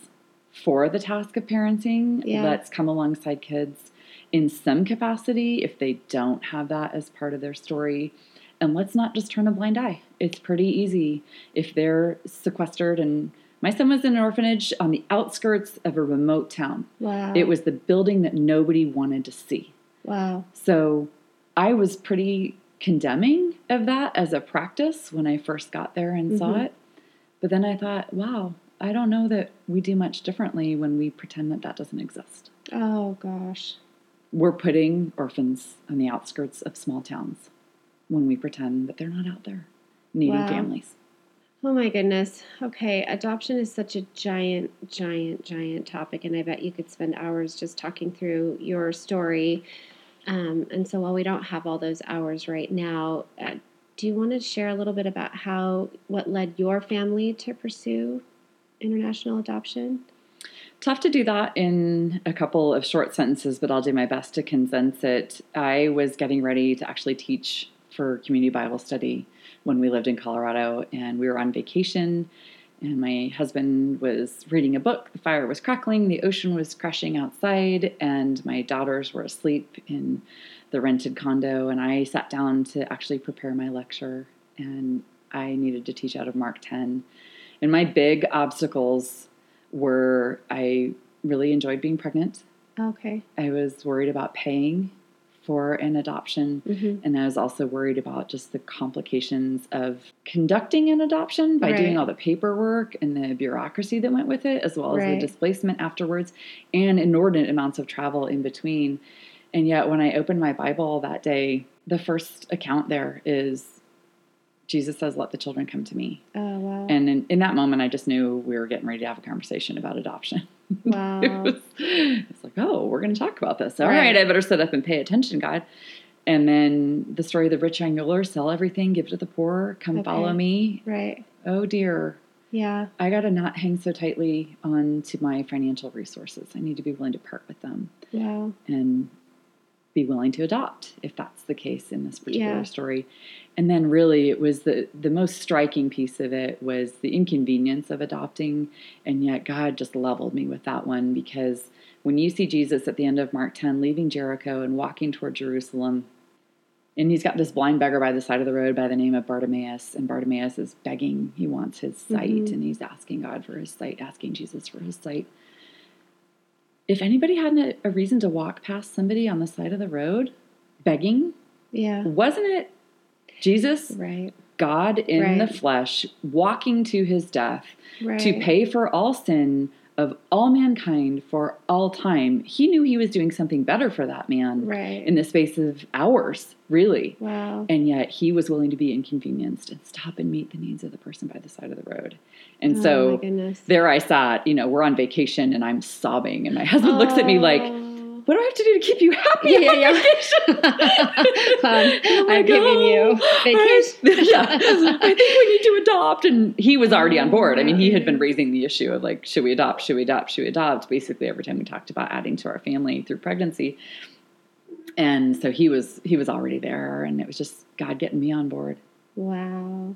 for the task of parenting. Yeah. Let's come alongside kids in some capacity if they don't have that as part of their story and let's not just turn a blind eye. It's pretty easy if they're sequestered and my son was in an orphanage on the outskirts of a remote town. Wow. It was the building that nobody wanted to see. Wow. So I was pretty condemning of that as a practice when I first got there and mm-hmm. saw it. But then I thought, wow, I don't know that we do much differently when we pretend that that doesn't exist. Oh, gosh. We're putting orphans on the outskirts of small towns when we pretend that they're not out there needing wow. families. Oh my goodness. Okay, adoption is such a giant, giant, giant topic, and I bet you could spend hours just talking through your story. Um, and so, while we don't have all those hours right now, uh, do you want to share a little bit about how what led your family to pursue international adoption? Tough to do that in a couple of short sentences, but I'll do my best to condense it. I was getting ready to actually teach for community Bible study when we lived in Colorado, and we were on vacation. And my husband was reading a book. The fire was crackling, the ocean was crashing outside, and my daughters were asleep in the rented condo. And I sat down to actually prepare my lecture, and I needed to teach out of Mark 10. And my big obstacles were I really enjoyed being pregnant. Okay. I was worried about paying for an adoption. Mhm. And I was also worried about just the complications of conducting an adoption by doing all the paperwork and the bureaucracy that went with it, as well as Right. the displacement afterwards and inordinate amounts of travel in between. And yet, when I opened my Bible that day, the first account there is Jesus says, Let the children come to me. Oh wow. And in, in that moment, I just knew we were getting ready to have a conversation about adoption. wow. it was it's like, oh, we're going to talk about this. All right. Right. I better sit up and pay attention, God. And then the story of the rich young ruler sell everything, give it to the poor, come Okay. follow me. right. Oh dear, Yeah. I got to not hang so tightly on to my financial resources. I need to be willing to part with them Yeah. and be willing to adopt if that's the case in this particular Yeah. story. And then really it was the the most striking piece of it was the inconvenience of adopting and yet God just leveled me with that one because when you see Jesus at the end of Mark 10 leaving Jericho and walking toward Jerusalem and he's got this blind beggar by the side of the road by the name of Bartimaeus and Bartimaeus is begging he wants his sight Mhm. and he's asking God for his sight asking Jesus for his sight if anybody had a, reason to walk past somebody on the side of the road begging, Yeah. wasn't it Jesus, Right. God in Right. the flesh, walking to his death Right. to pay for all sin of all mankind for all time? He knew he was doing something better for that man Right. in the space of hours, really. wow. And yet he was willing to be inconvenienced and stop and meet the needs of the person by the side of the road. And oh so there I sat, you know, we're on vacation and I'm sobbing. And my husband looks at me like, Oh. What do I have to do to keep you happy? Yeah, on yeah. vacation?" Um, I'm I'm like, giving you "Oh, vacation." I- yeah, I think we need to adopt. And he was already on board. I mean, he had been raising the issue of like, should we adopt? Should we adopt? Should we adopt? Basically, every time we talked about adding to our family through pregnancy. And so he was he was already there, and it was just God getting me on board. Wow.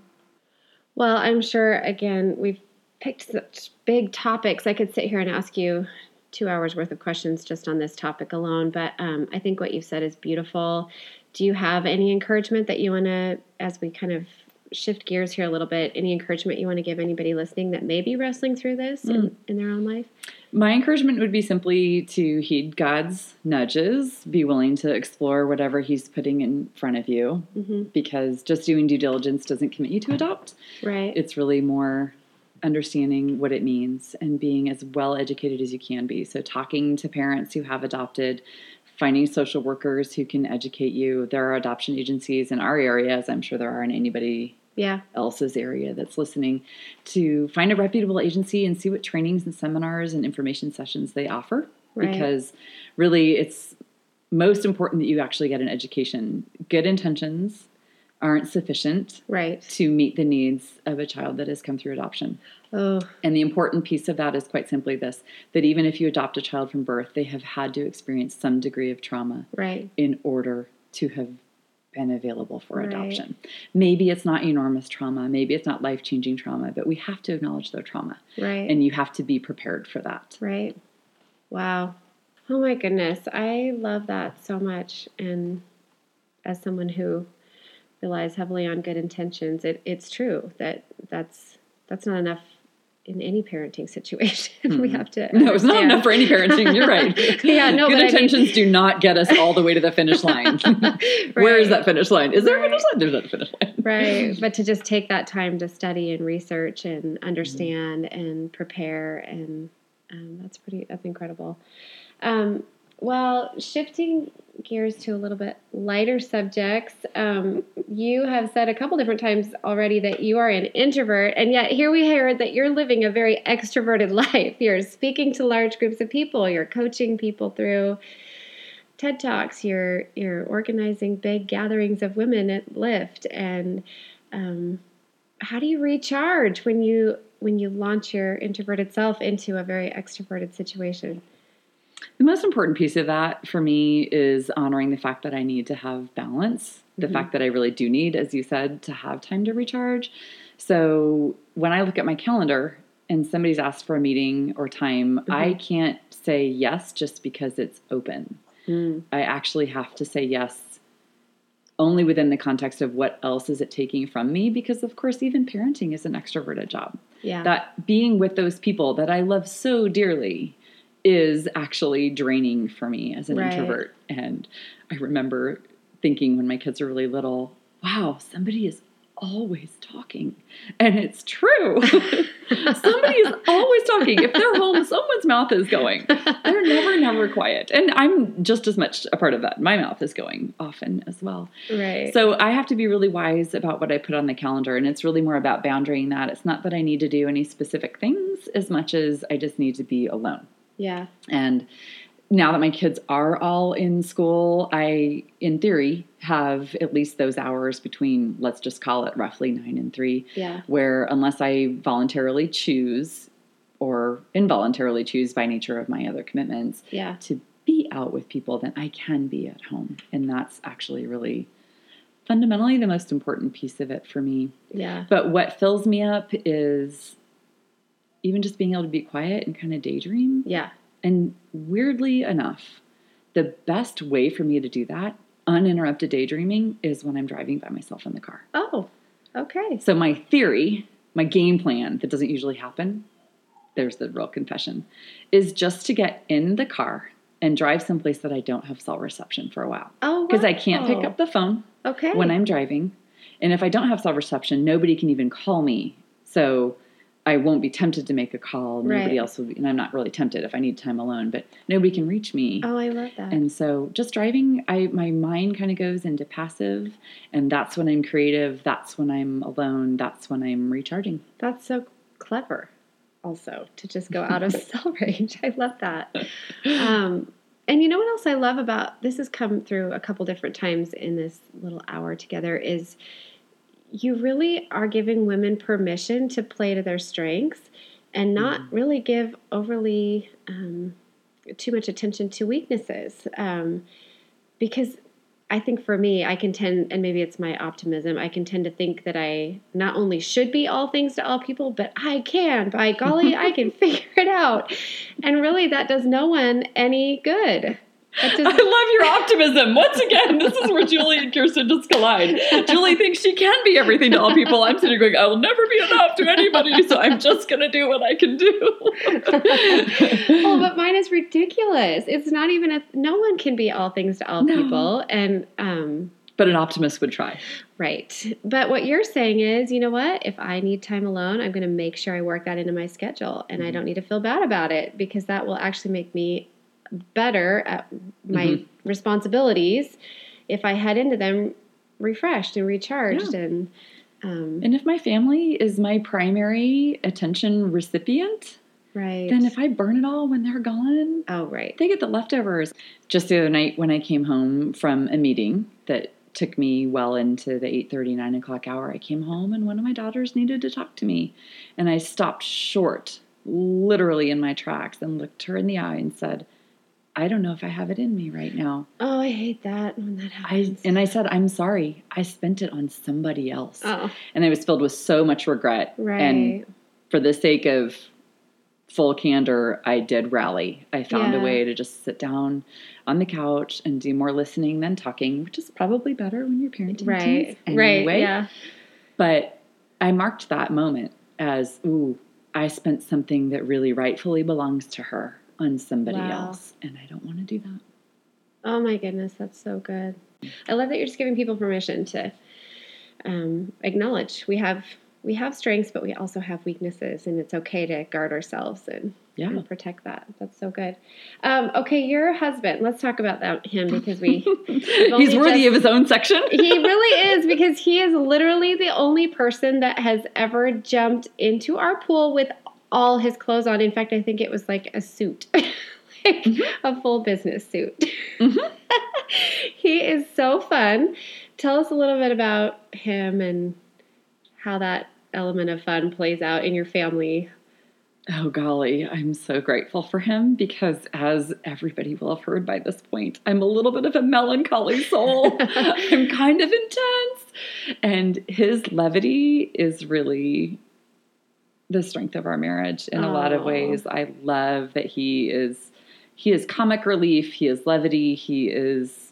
Well, I'm sure, again, we've picked such big topics. I could sit here and ask you two hours worth of questions just on this topic alone, but um, I think what you've said is beautiful. Do you have any encouragement that you want to, as we kind of shift gears here a little bit, any encouragement you want to give anybody listening that may be wrestling through this in, in their own life? My encouragement would be simply to heed God's nudges, be willing to explore whatever He's putting in front of you, hmm because just doing due diligence doesn't commit you to adopt. Right. It's really more understanding what it means and being as well educated as you can be. So, talking to parents who have adopted, finding social workers who can educate you. There are adoption agencies in our area, as I'm sure there are in anybody yeah. else's area that's listening to find a reputable agency and see what trainings and seminars and information sessions they offer Right. because really it's most important that you actually get an education good intentions aren't sufficient Right. to meet the needs of a child that has come through adoption Oh, and the important piece of that is quite simply this that even if you adopt a child from birth they have had to experience some degree of trauma right. in order to have been available for Right. adoption. Maybe it's not enormous trauma, maybe it's not life changing trauma, but we have to acknowledge their trauma Right. and you have to be prepared for that. Right. Wow. Oh my goodness. I love that so much. And as someone who relies heavily on good intentions, it, it's true that that's that's not enough in any parenting situation. we have to No, it's not enough for any parenting. You're right. Yeah, no, Good but I mean- intentions do not get us all the way to the finish line. Where is that finish line? Is there a finish line? There's not a finish line. right but to just take that time to study and research and understand and prepare and um, that's pretty that's incredible um, well shifting gears to a little bit lighter subjects um, you have said a couple different times already that you are an introvert and yet here we hear that you're living a very extroverted life you're speaking to large groups of people you're coaching people through TED Talks, you're you're organizing big gatherings of women at LIFT, and um, how do you recharge when you when you launch your introverted self into a very extroverted situation? The most important piece of that for me is honoring the fact that I need to have balance, the Mhm. fact that I really do need, as you said, to have time to recharge. So when I look at my calendar and somebody's asked for a meeting or time, I can't say yes just because it's open. I actually have to say yes only within the context of what else is it taking from me because of course even parenting is an extroverted job Yeah. That being with those people that I love so dearly is actually draining for me as an Right. introvert. And I remember thinking when my kids are really little, wow, somebody is always talking. And it's true. somebody is always talking. If they're home, someone's mouth is going. They're never, never quiet. And I'm just as much a part of that. My mouth is going often as well. right. So I have to be really wise about what I put on the calendar. And it's really more about boundarying that. It's not that I need to do any specific things as much as I just need to be alone. Yeah. And now that my kids are all in school, I, in theory, have at least those hours between, let's just call it roughly nine and three, Yeah. where unless I voluntarily choose or involuntarily choose by nature of my other commitments Yeah. to be out with people, then I can be at home. And that's actually really fundamentally the most important piece of it for me. Yeah. But what fills me up is even just being able to be quiet and kind of daydream. Yeah. And weirdly enough, the best way for me to do that, uninterrupted daydreaming, is when I'm driving by myself in the car. Oh, okay. So, my theory, my game plan that doesn't usually happen, there's the real confession, is just to get in the car and drive someplace that I don't have cell reception for a while. Oh, Because I can't pick up the phone Okay. when I'm driving. And if I don't have cell reception, nobody can even call me. So I won't be tempted to make a call. Nobody Right. else will be, and I'm not really tempted if I need time alone, but nobody can reach me. Oh, I love that. And so just driving, I my mind kind of goes into passive, and that's when I'm creative. That's when I'm alone. That's when I'm recharging. That's so clever, also, to just go out of cell range. I love that. Um, and you know what else I love about this has come through a couple different times in this little hour together is you really are giving women permission to play to their strengths and not really give overly um, too much attention to weaknesses. Um, because I think for me, I can tend, and maybe it's my optimism, I can tend to think that I not only should be all things to all people, but I can. By golly, I can figure it out. And really, that does no one any good. I love your optimism. Once again, this is where Julie and Kirsten just collide. Julie thinks she can be everything to all people. I'm sitting going, I will never be enough to anybody, so I'm just going to do what I can do. oh, but mine is ridiculous. It's not even a, no one can be all things to all No. people. And, um, but an optimist would try. Right. But what you're saying is, you know what? If I need time alone, I'm going to make sure I work that into my schedule and I don't need to feel bad about it because that will actually make me better at my Mhm. responsibilities if I head into them refreshed and recharged and um, And if my family is my primary attention recipient, right. then if I burn it all when they're gone, oh, right. they get the leftovers. Just the other night when I came home from a meeting that took me well into the 8.30, 9 o'clock hour, I came home and one of my daughters needed to talk to me. And I stopped short, literally in my tracks, and looked her in the eye and said, I don't know if I have it in me right now. Oh, I hate that when that I happens. and I said, I'm sorry. I spent it on somebody else. oh, And I was filled with so much regret. right. And for the sake of full candor, I did rally. I found Yeah. a way to just sit down on the couch and do more listening than talking, which is probably better when you're parenting right. teens Right. Yeah. But I marked that moment as, ooh, I spent something that really rightfully belongs to her on somebody Wow. else, and I don't want to do that. Oh my goodness, that's so good. I love that you're just giving people permission to um, acknowledge we have we have strengths, but we also have weaknesses, and it's okay to guard ourselves and, Yeah. and protect that. That's so good. Um, okay, your husband. Let's talk about that him because we He's worthy just- of his own section. he really is because he is literally the only person that has ever jumped into our pool with all his clothes on. In fact, I think it was like a suit, like a full business suit. Mhm. he is so fun. Tell us a little bit about him and how that element of fun plays out in your family. Oh, golly, I'm so grateful for him because, as everybody will have heard by this point, I'm a little bit of a melancholy soul. I'm kind of intense. And his levity is really the strength of our marriage in a lot of ways. I love that he is he is comic relief, he is levity, he is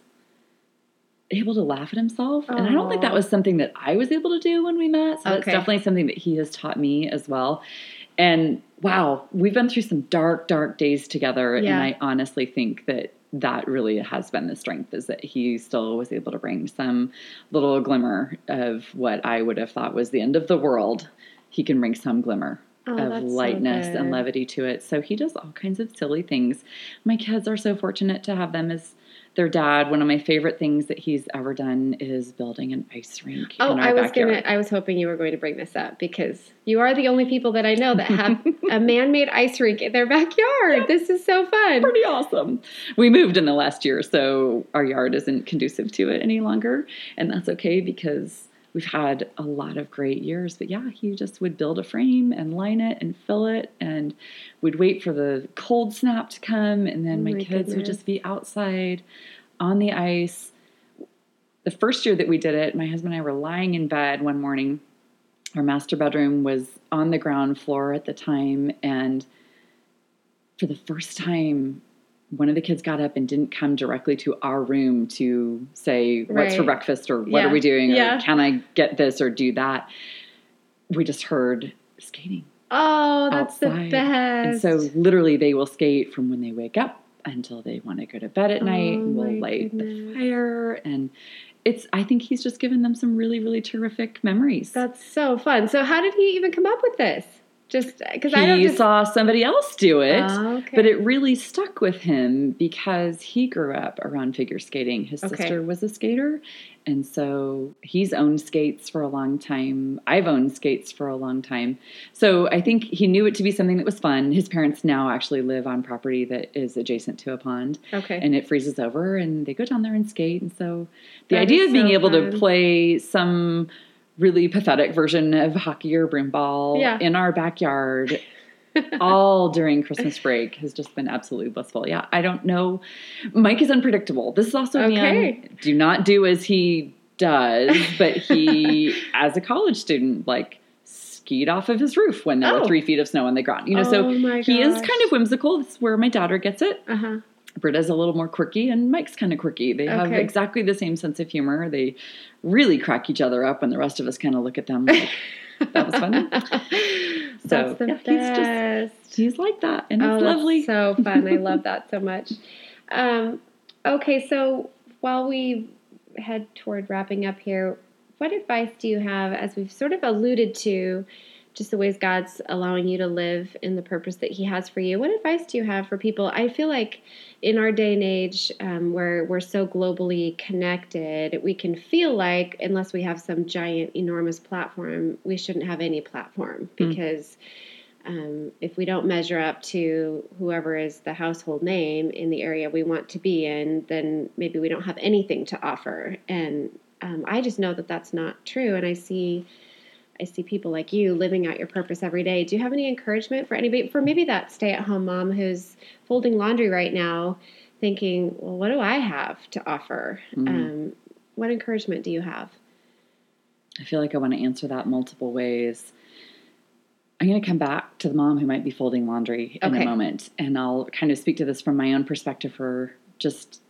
able to laugh at himself. And I don't think that was something that I was able to do when we met. So it's Okay. definitely something that he has taught me as well. And wow, we've been through some dark, dark days together. Yeah. And I honestly think that that really has been the strength is that he still was able to bring some little glimmer of what I would have thought was the end of the world. He can bring some glimmer Oh, of that's so lightness and levity to it. So he does all kinds of silly things. My kids are so fortunate to have them as their dad. One of my favorite things that he's ever done is building an ice rink Oh, in our I was backyard. gonna. I was hoping you were going to bring this up because you are the only people that I know that have a man-made ice rink in their backyard. This is so fun. Pretty awesome. We moved in the last year, so our yard isn't conducive to it any longer, and that's okay because we've had a lot of great years. But yeah, he just would build a frame and line it and fill it, and we'd wait for the cold snap to come, and then Oh my, my kids would just be outside on the ice. The first year that we did it, my husband and I were lying in bed one morning. Our master bedroom was on the ground floor at the time, and for the first time, one of the kids got up and didn't come directly to our room to say, What's for breakfast? or What Yeah. are we doing? or Yeah. Can I get this or do that? We just heard skating. Oh, that's the outside. best. And so, literally, they will skate from when they wake up until they want to go to bed at night. Oh, And we'll light goodness. the fire. And it's, I think he's just given them some really, really terrific memories. that's so fun. So, how did he even come up with this? Just uh, because I don't just. saw somebody else do it. Oh, okay. But it really stuck with him because he grew up around figure skating. His Okay. sister was a skater. And so he's owned skates for a long time. I've owned skates for a long time. So I think he knew it to be something that was fun. His parents now actually live on property that is adjacent to a pond okay. and it freezes over and they go down there and skate. And so the That idea of being so able fun. to play some really pathetic version of hockey or broom ball Yeah. in our backyard all during Christmas break has just been absolutely blissful. Yeah, I don't know. Mike is unpredictable. This is also a man. Do not do as he does, but he, as a college student, like skied off of his roof when there Oh. were three feet of snow on the ground. You know, so Oh my he is kind of whimsical. That's where my daughter gets it. Uh huh. Britta's a little more quirky and Mike's kind of quirky. They have exactly the same sense of humor. They really crack each other up, and the rest of us kind of look at them like that was funny. that's the yeah, he's just- He's like that, and it's oh, lovely. That's so fun. I love that so much. Um, okay, so while we head toward wrapping up here, what advice do you have, as we've sort of alluded to, just the ways God's allowing you to live in the purpose that He has for you? What advice do you have for people? I feel like in our day and age, um, where we're so globally connected, we can feel like unless we have some giant, enormous platform, we shouldn't have any platform because um, if we don't measure up to whoever is the household name in the area we want to be in, then maybe we don't have anything to offer. And um, I just know that that's not true. And I see, I see people like you living out your purpose every day. Do you have any encouragement for anybody, for maybe that stay-at-home mom who's folding laundry right now, thinking, well, what do I have to offer? Mhm. Um, what encouragement do you have? I feel like I want to answer that multiple ways. I'm going to come back to the mom who might be folding laundry in Okay. a moment, and I'll kind of speak to this from my own perspective for just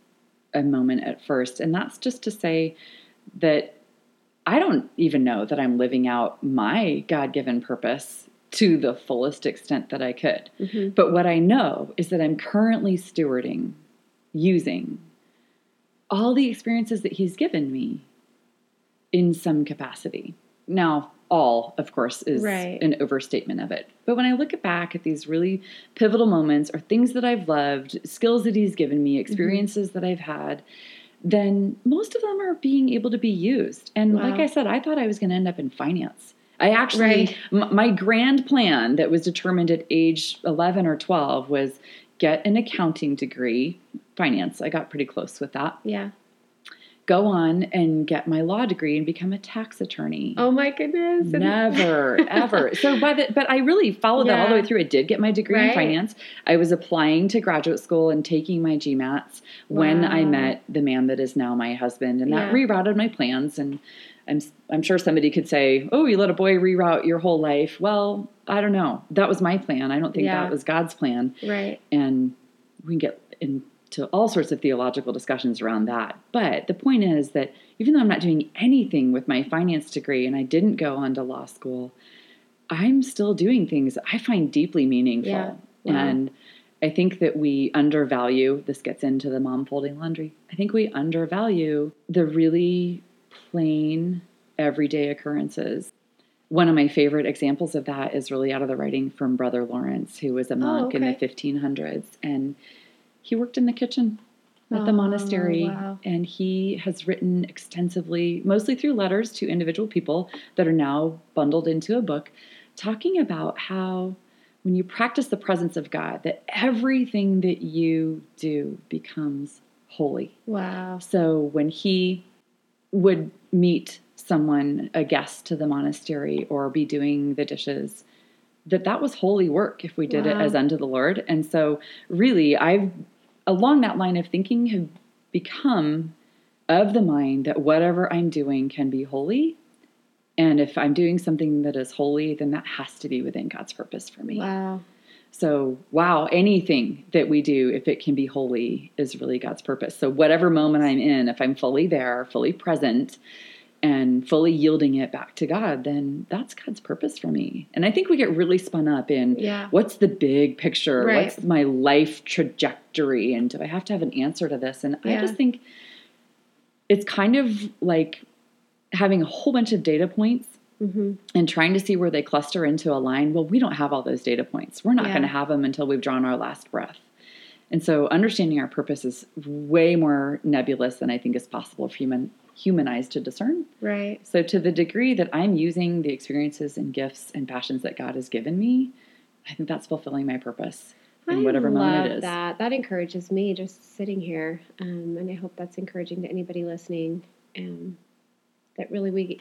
a moment at first. And that's just to say that I don't even know that I'm living out my God given purpose to the fullest extent that I could. Mhm. But what I know is that I'm currently stewarding, using all the experiences that He's given me in some capacity. Now, all, of course, is Right. an overstatement of it. But when I look back at these really pivotal moments or things that I've loved, skills that He's given Mm-hmm. me, experiences that I've had, then most of them are being able to be used. And like I said, I thought I was going to end up in finance. I actually, Right. m- my grand plan that was determined at age 11 or 12 was get an accounting degree, finance. I got pretty close with that. Yeah. Go on and get my law degree and become a tax attorney. Oh my goodness. Never, ever. So by the, but I really followed that all the way through. I did get my degree Right. in finance. I was applying to graduate school and taking my GMATs when I met the man that is now my husband, and that Yeah. rerouted my plans. And I'm I'm sure somebody could say, "Oh, you let a boy reroute your whole life." Well, I don't know. That was my plan. I don't think Yeah. that was God's plan Right. and we can get in to all sorts of theological discussions around that. But the point is that even though I'm not doing anything with my finance degree and I didn't go on to law school, I'm still doing things I find deeply meaningful. Yeah. Wow. And I think that we undervalue, this gets into the mom folding laundry. I think we undervalue the really plain, everyday occurrences. One of my favorite examples of that is really out of the writing from Brother Lawrence, who was a monk oh, in the 1500s. And he worked in the kitchen at the Oh, monastery. wow. And he has written extensively, mostly through letters to individual people that are now bundled into a book, talking about how when you practice the presence of God, that everything that you do becomes holy. Wow. So when he would meet someone, a guest to the monastery, or be doing the dishes, that that was holy work if we did it as unto the Lord. And so, really, I've along that line of thinking have become of the mind that whatever I'm doing can be holy. And if I'm doing something that is holy, then that has to be within God's purpose for me. Wow. So, wow, anything that we do, if it can be holy, is really God's purpose. So, whatever moment I'm in, if I'm fully there, fully present, and fully yielding it back to God, then that's God's purpose for me. And I think we get really spun up in Yeah. what's the big picture? Right. What's my life trajectory? And do I have to have an answer to this? And I just think it's kind of like having a whole bunch of data points hmm and trying to see where they cluster into a line. Well, we don't have all those data points. We're not Yeah. going to have them until we've drawn our last breath. And so understanding our purpose is way more nebulous than I think is possible for human human eyes to discern. Right. So to the degree that I'm using the experiences and gifts and passions that God has given me, I think that's fulfilling my purpose in I whatever moment it is. that. That encourages me just sitting here, um, and I hope that's encouraging to anybody listening. Um, that really we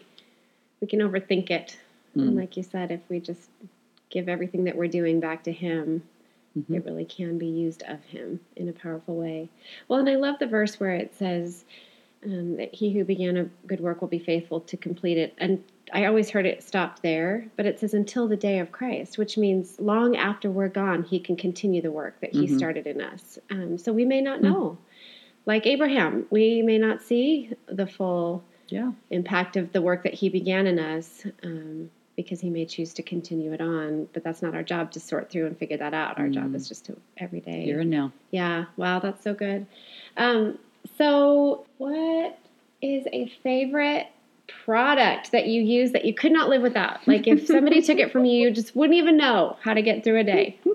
we can overthink it, and Mm. like you said, if we just give everything that we're doing back to Him, Mhm. it really can be used of Him in a powerful way. Well, and I love the verse where it says um, that He who began a good work will be faithful to complete it, and I always heard it stopped there, but it says until the day of Christ, which means long after we're gone, He can continue the work that He Mhm. started in us. Um, so we may not Hmm. know. Like Abraham, we may not see the full Yeah. impact of the work that He began in us um, because He may choose to continue it on, but that's not our job to sort through and figure that out. Our job Mm. is just to every day. Here and now. Yeah, wow, that's so good. Um, so, what is a favorite product that you use that you could not live without? Like, if somebody took it from you, you just wouldn't even know how to get through a day.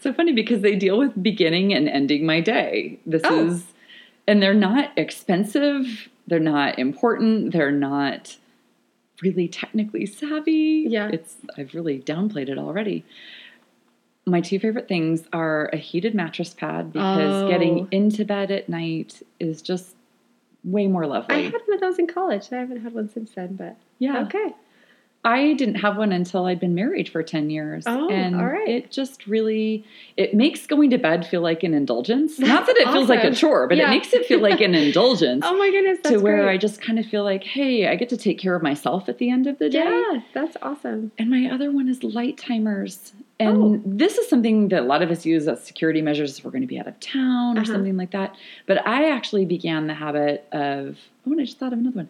So funny because they deal with beginning and ending my day. This Oh. is, and they're not expensive. They're not important. They're not really technically savvy. Yeah. it's I've really downplayed it already. My two favorite things are a heated mattress pad because Oh. getting into bed at night is just way more lovely. I had one of those in college. I haven't had one since then, but yeah, okay. I didn't have one until I'd been married for 10 years. Oh, and all right. it just really it makes going to bed feel like an indulgence. Not that it feels like a chore, but Yeah. it makes it feel like an indulgence Oh my goodness, that's to where great. I just kind of feel like, hey, I get to take care of myself at the end of the day. yeah, that's awesome. And my other one is light timers. And Oh. this is something that a lot of us use as security measures if we're going to be out of town or Uh-huh. something like that. But I actually began the habit of, oh, and I just thought of another one.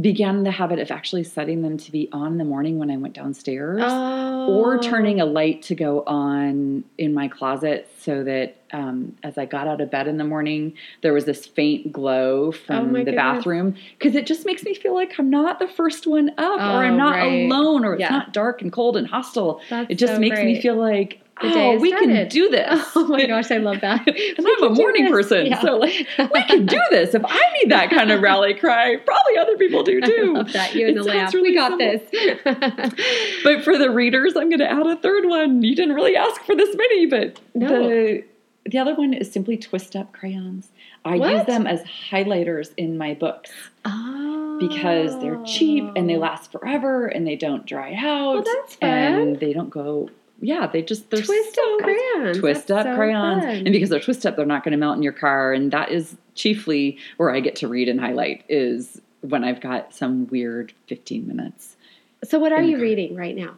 Began the habit of actually setting them to be on in the morning when I went downstairs Oh. or turning a light to go on in my closet so that um, as I got out of bed in the morning, there was this faint glow from Oh the goodness. bathroom because it just makes me feel like I'm not the first one up or I'm Oh, not right. alone or it's Yeah. not dark and cold and hostile. That's it just so makes me feel like, oh, we can do this. Oh my gosh, I love that. and I'm a morning person, Yeah. so like we can do this. If I need that kind of rally cry, probably other people do too. I love that. You and the lamp. really we got simple. this. But for the readers, I'm going to add a third one. You didn't really ask for this many, but No. the the other one is simply twist up crayons. I use them as highlighters in my books oh. because they're cheap and they oh. last forever and they don't dry out. Well, that's fun. And they don't go. Yeah, they just they're Twist so up crayons. twist That's up so crayons fun. and because they're twist up they're not going to melt in your car and that is chiefly where i get to read and highlight is when i've got some weird 15 minutes so, what are you reading right now?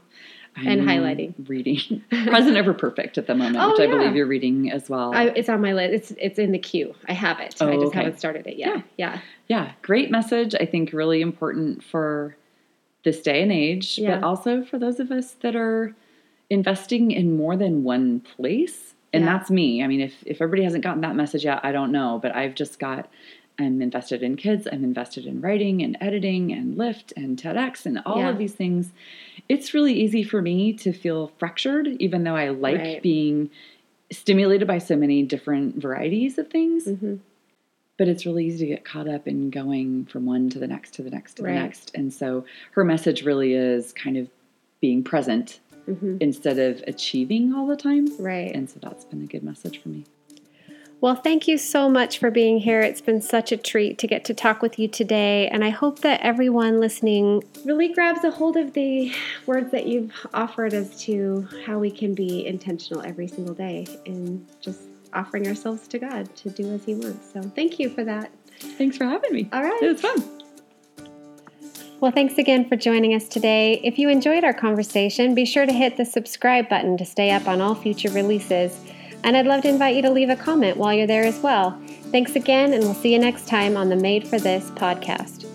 and I'm highlighting. reading Present Over Perfect at the moment, Oh, which I yeah. believe you're reading as well. I, it's on my list. It's it's in the queue. I have it. I Oh, just okay. haven't started it yet. Yeah. yeah, great message. I think really important for this day and age, Yeah. but also for those of us that are investing in more than one place. And Yeah. that's me. I mean, if if everybody hasn't gotten that message yet, I don't know, but I've just got I'm invested in kids, I'm invested in writing and editing and LIFT and TEDx and all Yeah. of these things. It's really easy for me to feel fractured, even though I like Right. being stimulated by so many different varieties of things hmm but it's really easy to get caught up in going from one to the next to the next to Right. the next. And so her message really is kind of being present hmm instead of achieving all the time. Right. And so that's been a good message for me. Well, thank you so much for being here. It's been such a treat to get to talk with you today. And I hope that everyone listening really grabs a hold of the words that you've offered as to how we can be intentional every single day and just offering ourselves to God to do as He wants. So thank you for that. Thanks for having me. All right. It was fun. Well, thanks again for joining us today. If you enjoyed our conversation, be sure to hit the subscribe button to stay up on all future releases. And I'd love to invite you to leave a comment while you're there as well. Thanks again, and we'll see you next time on the Made for This podcast.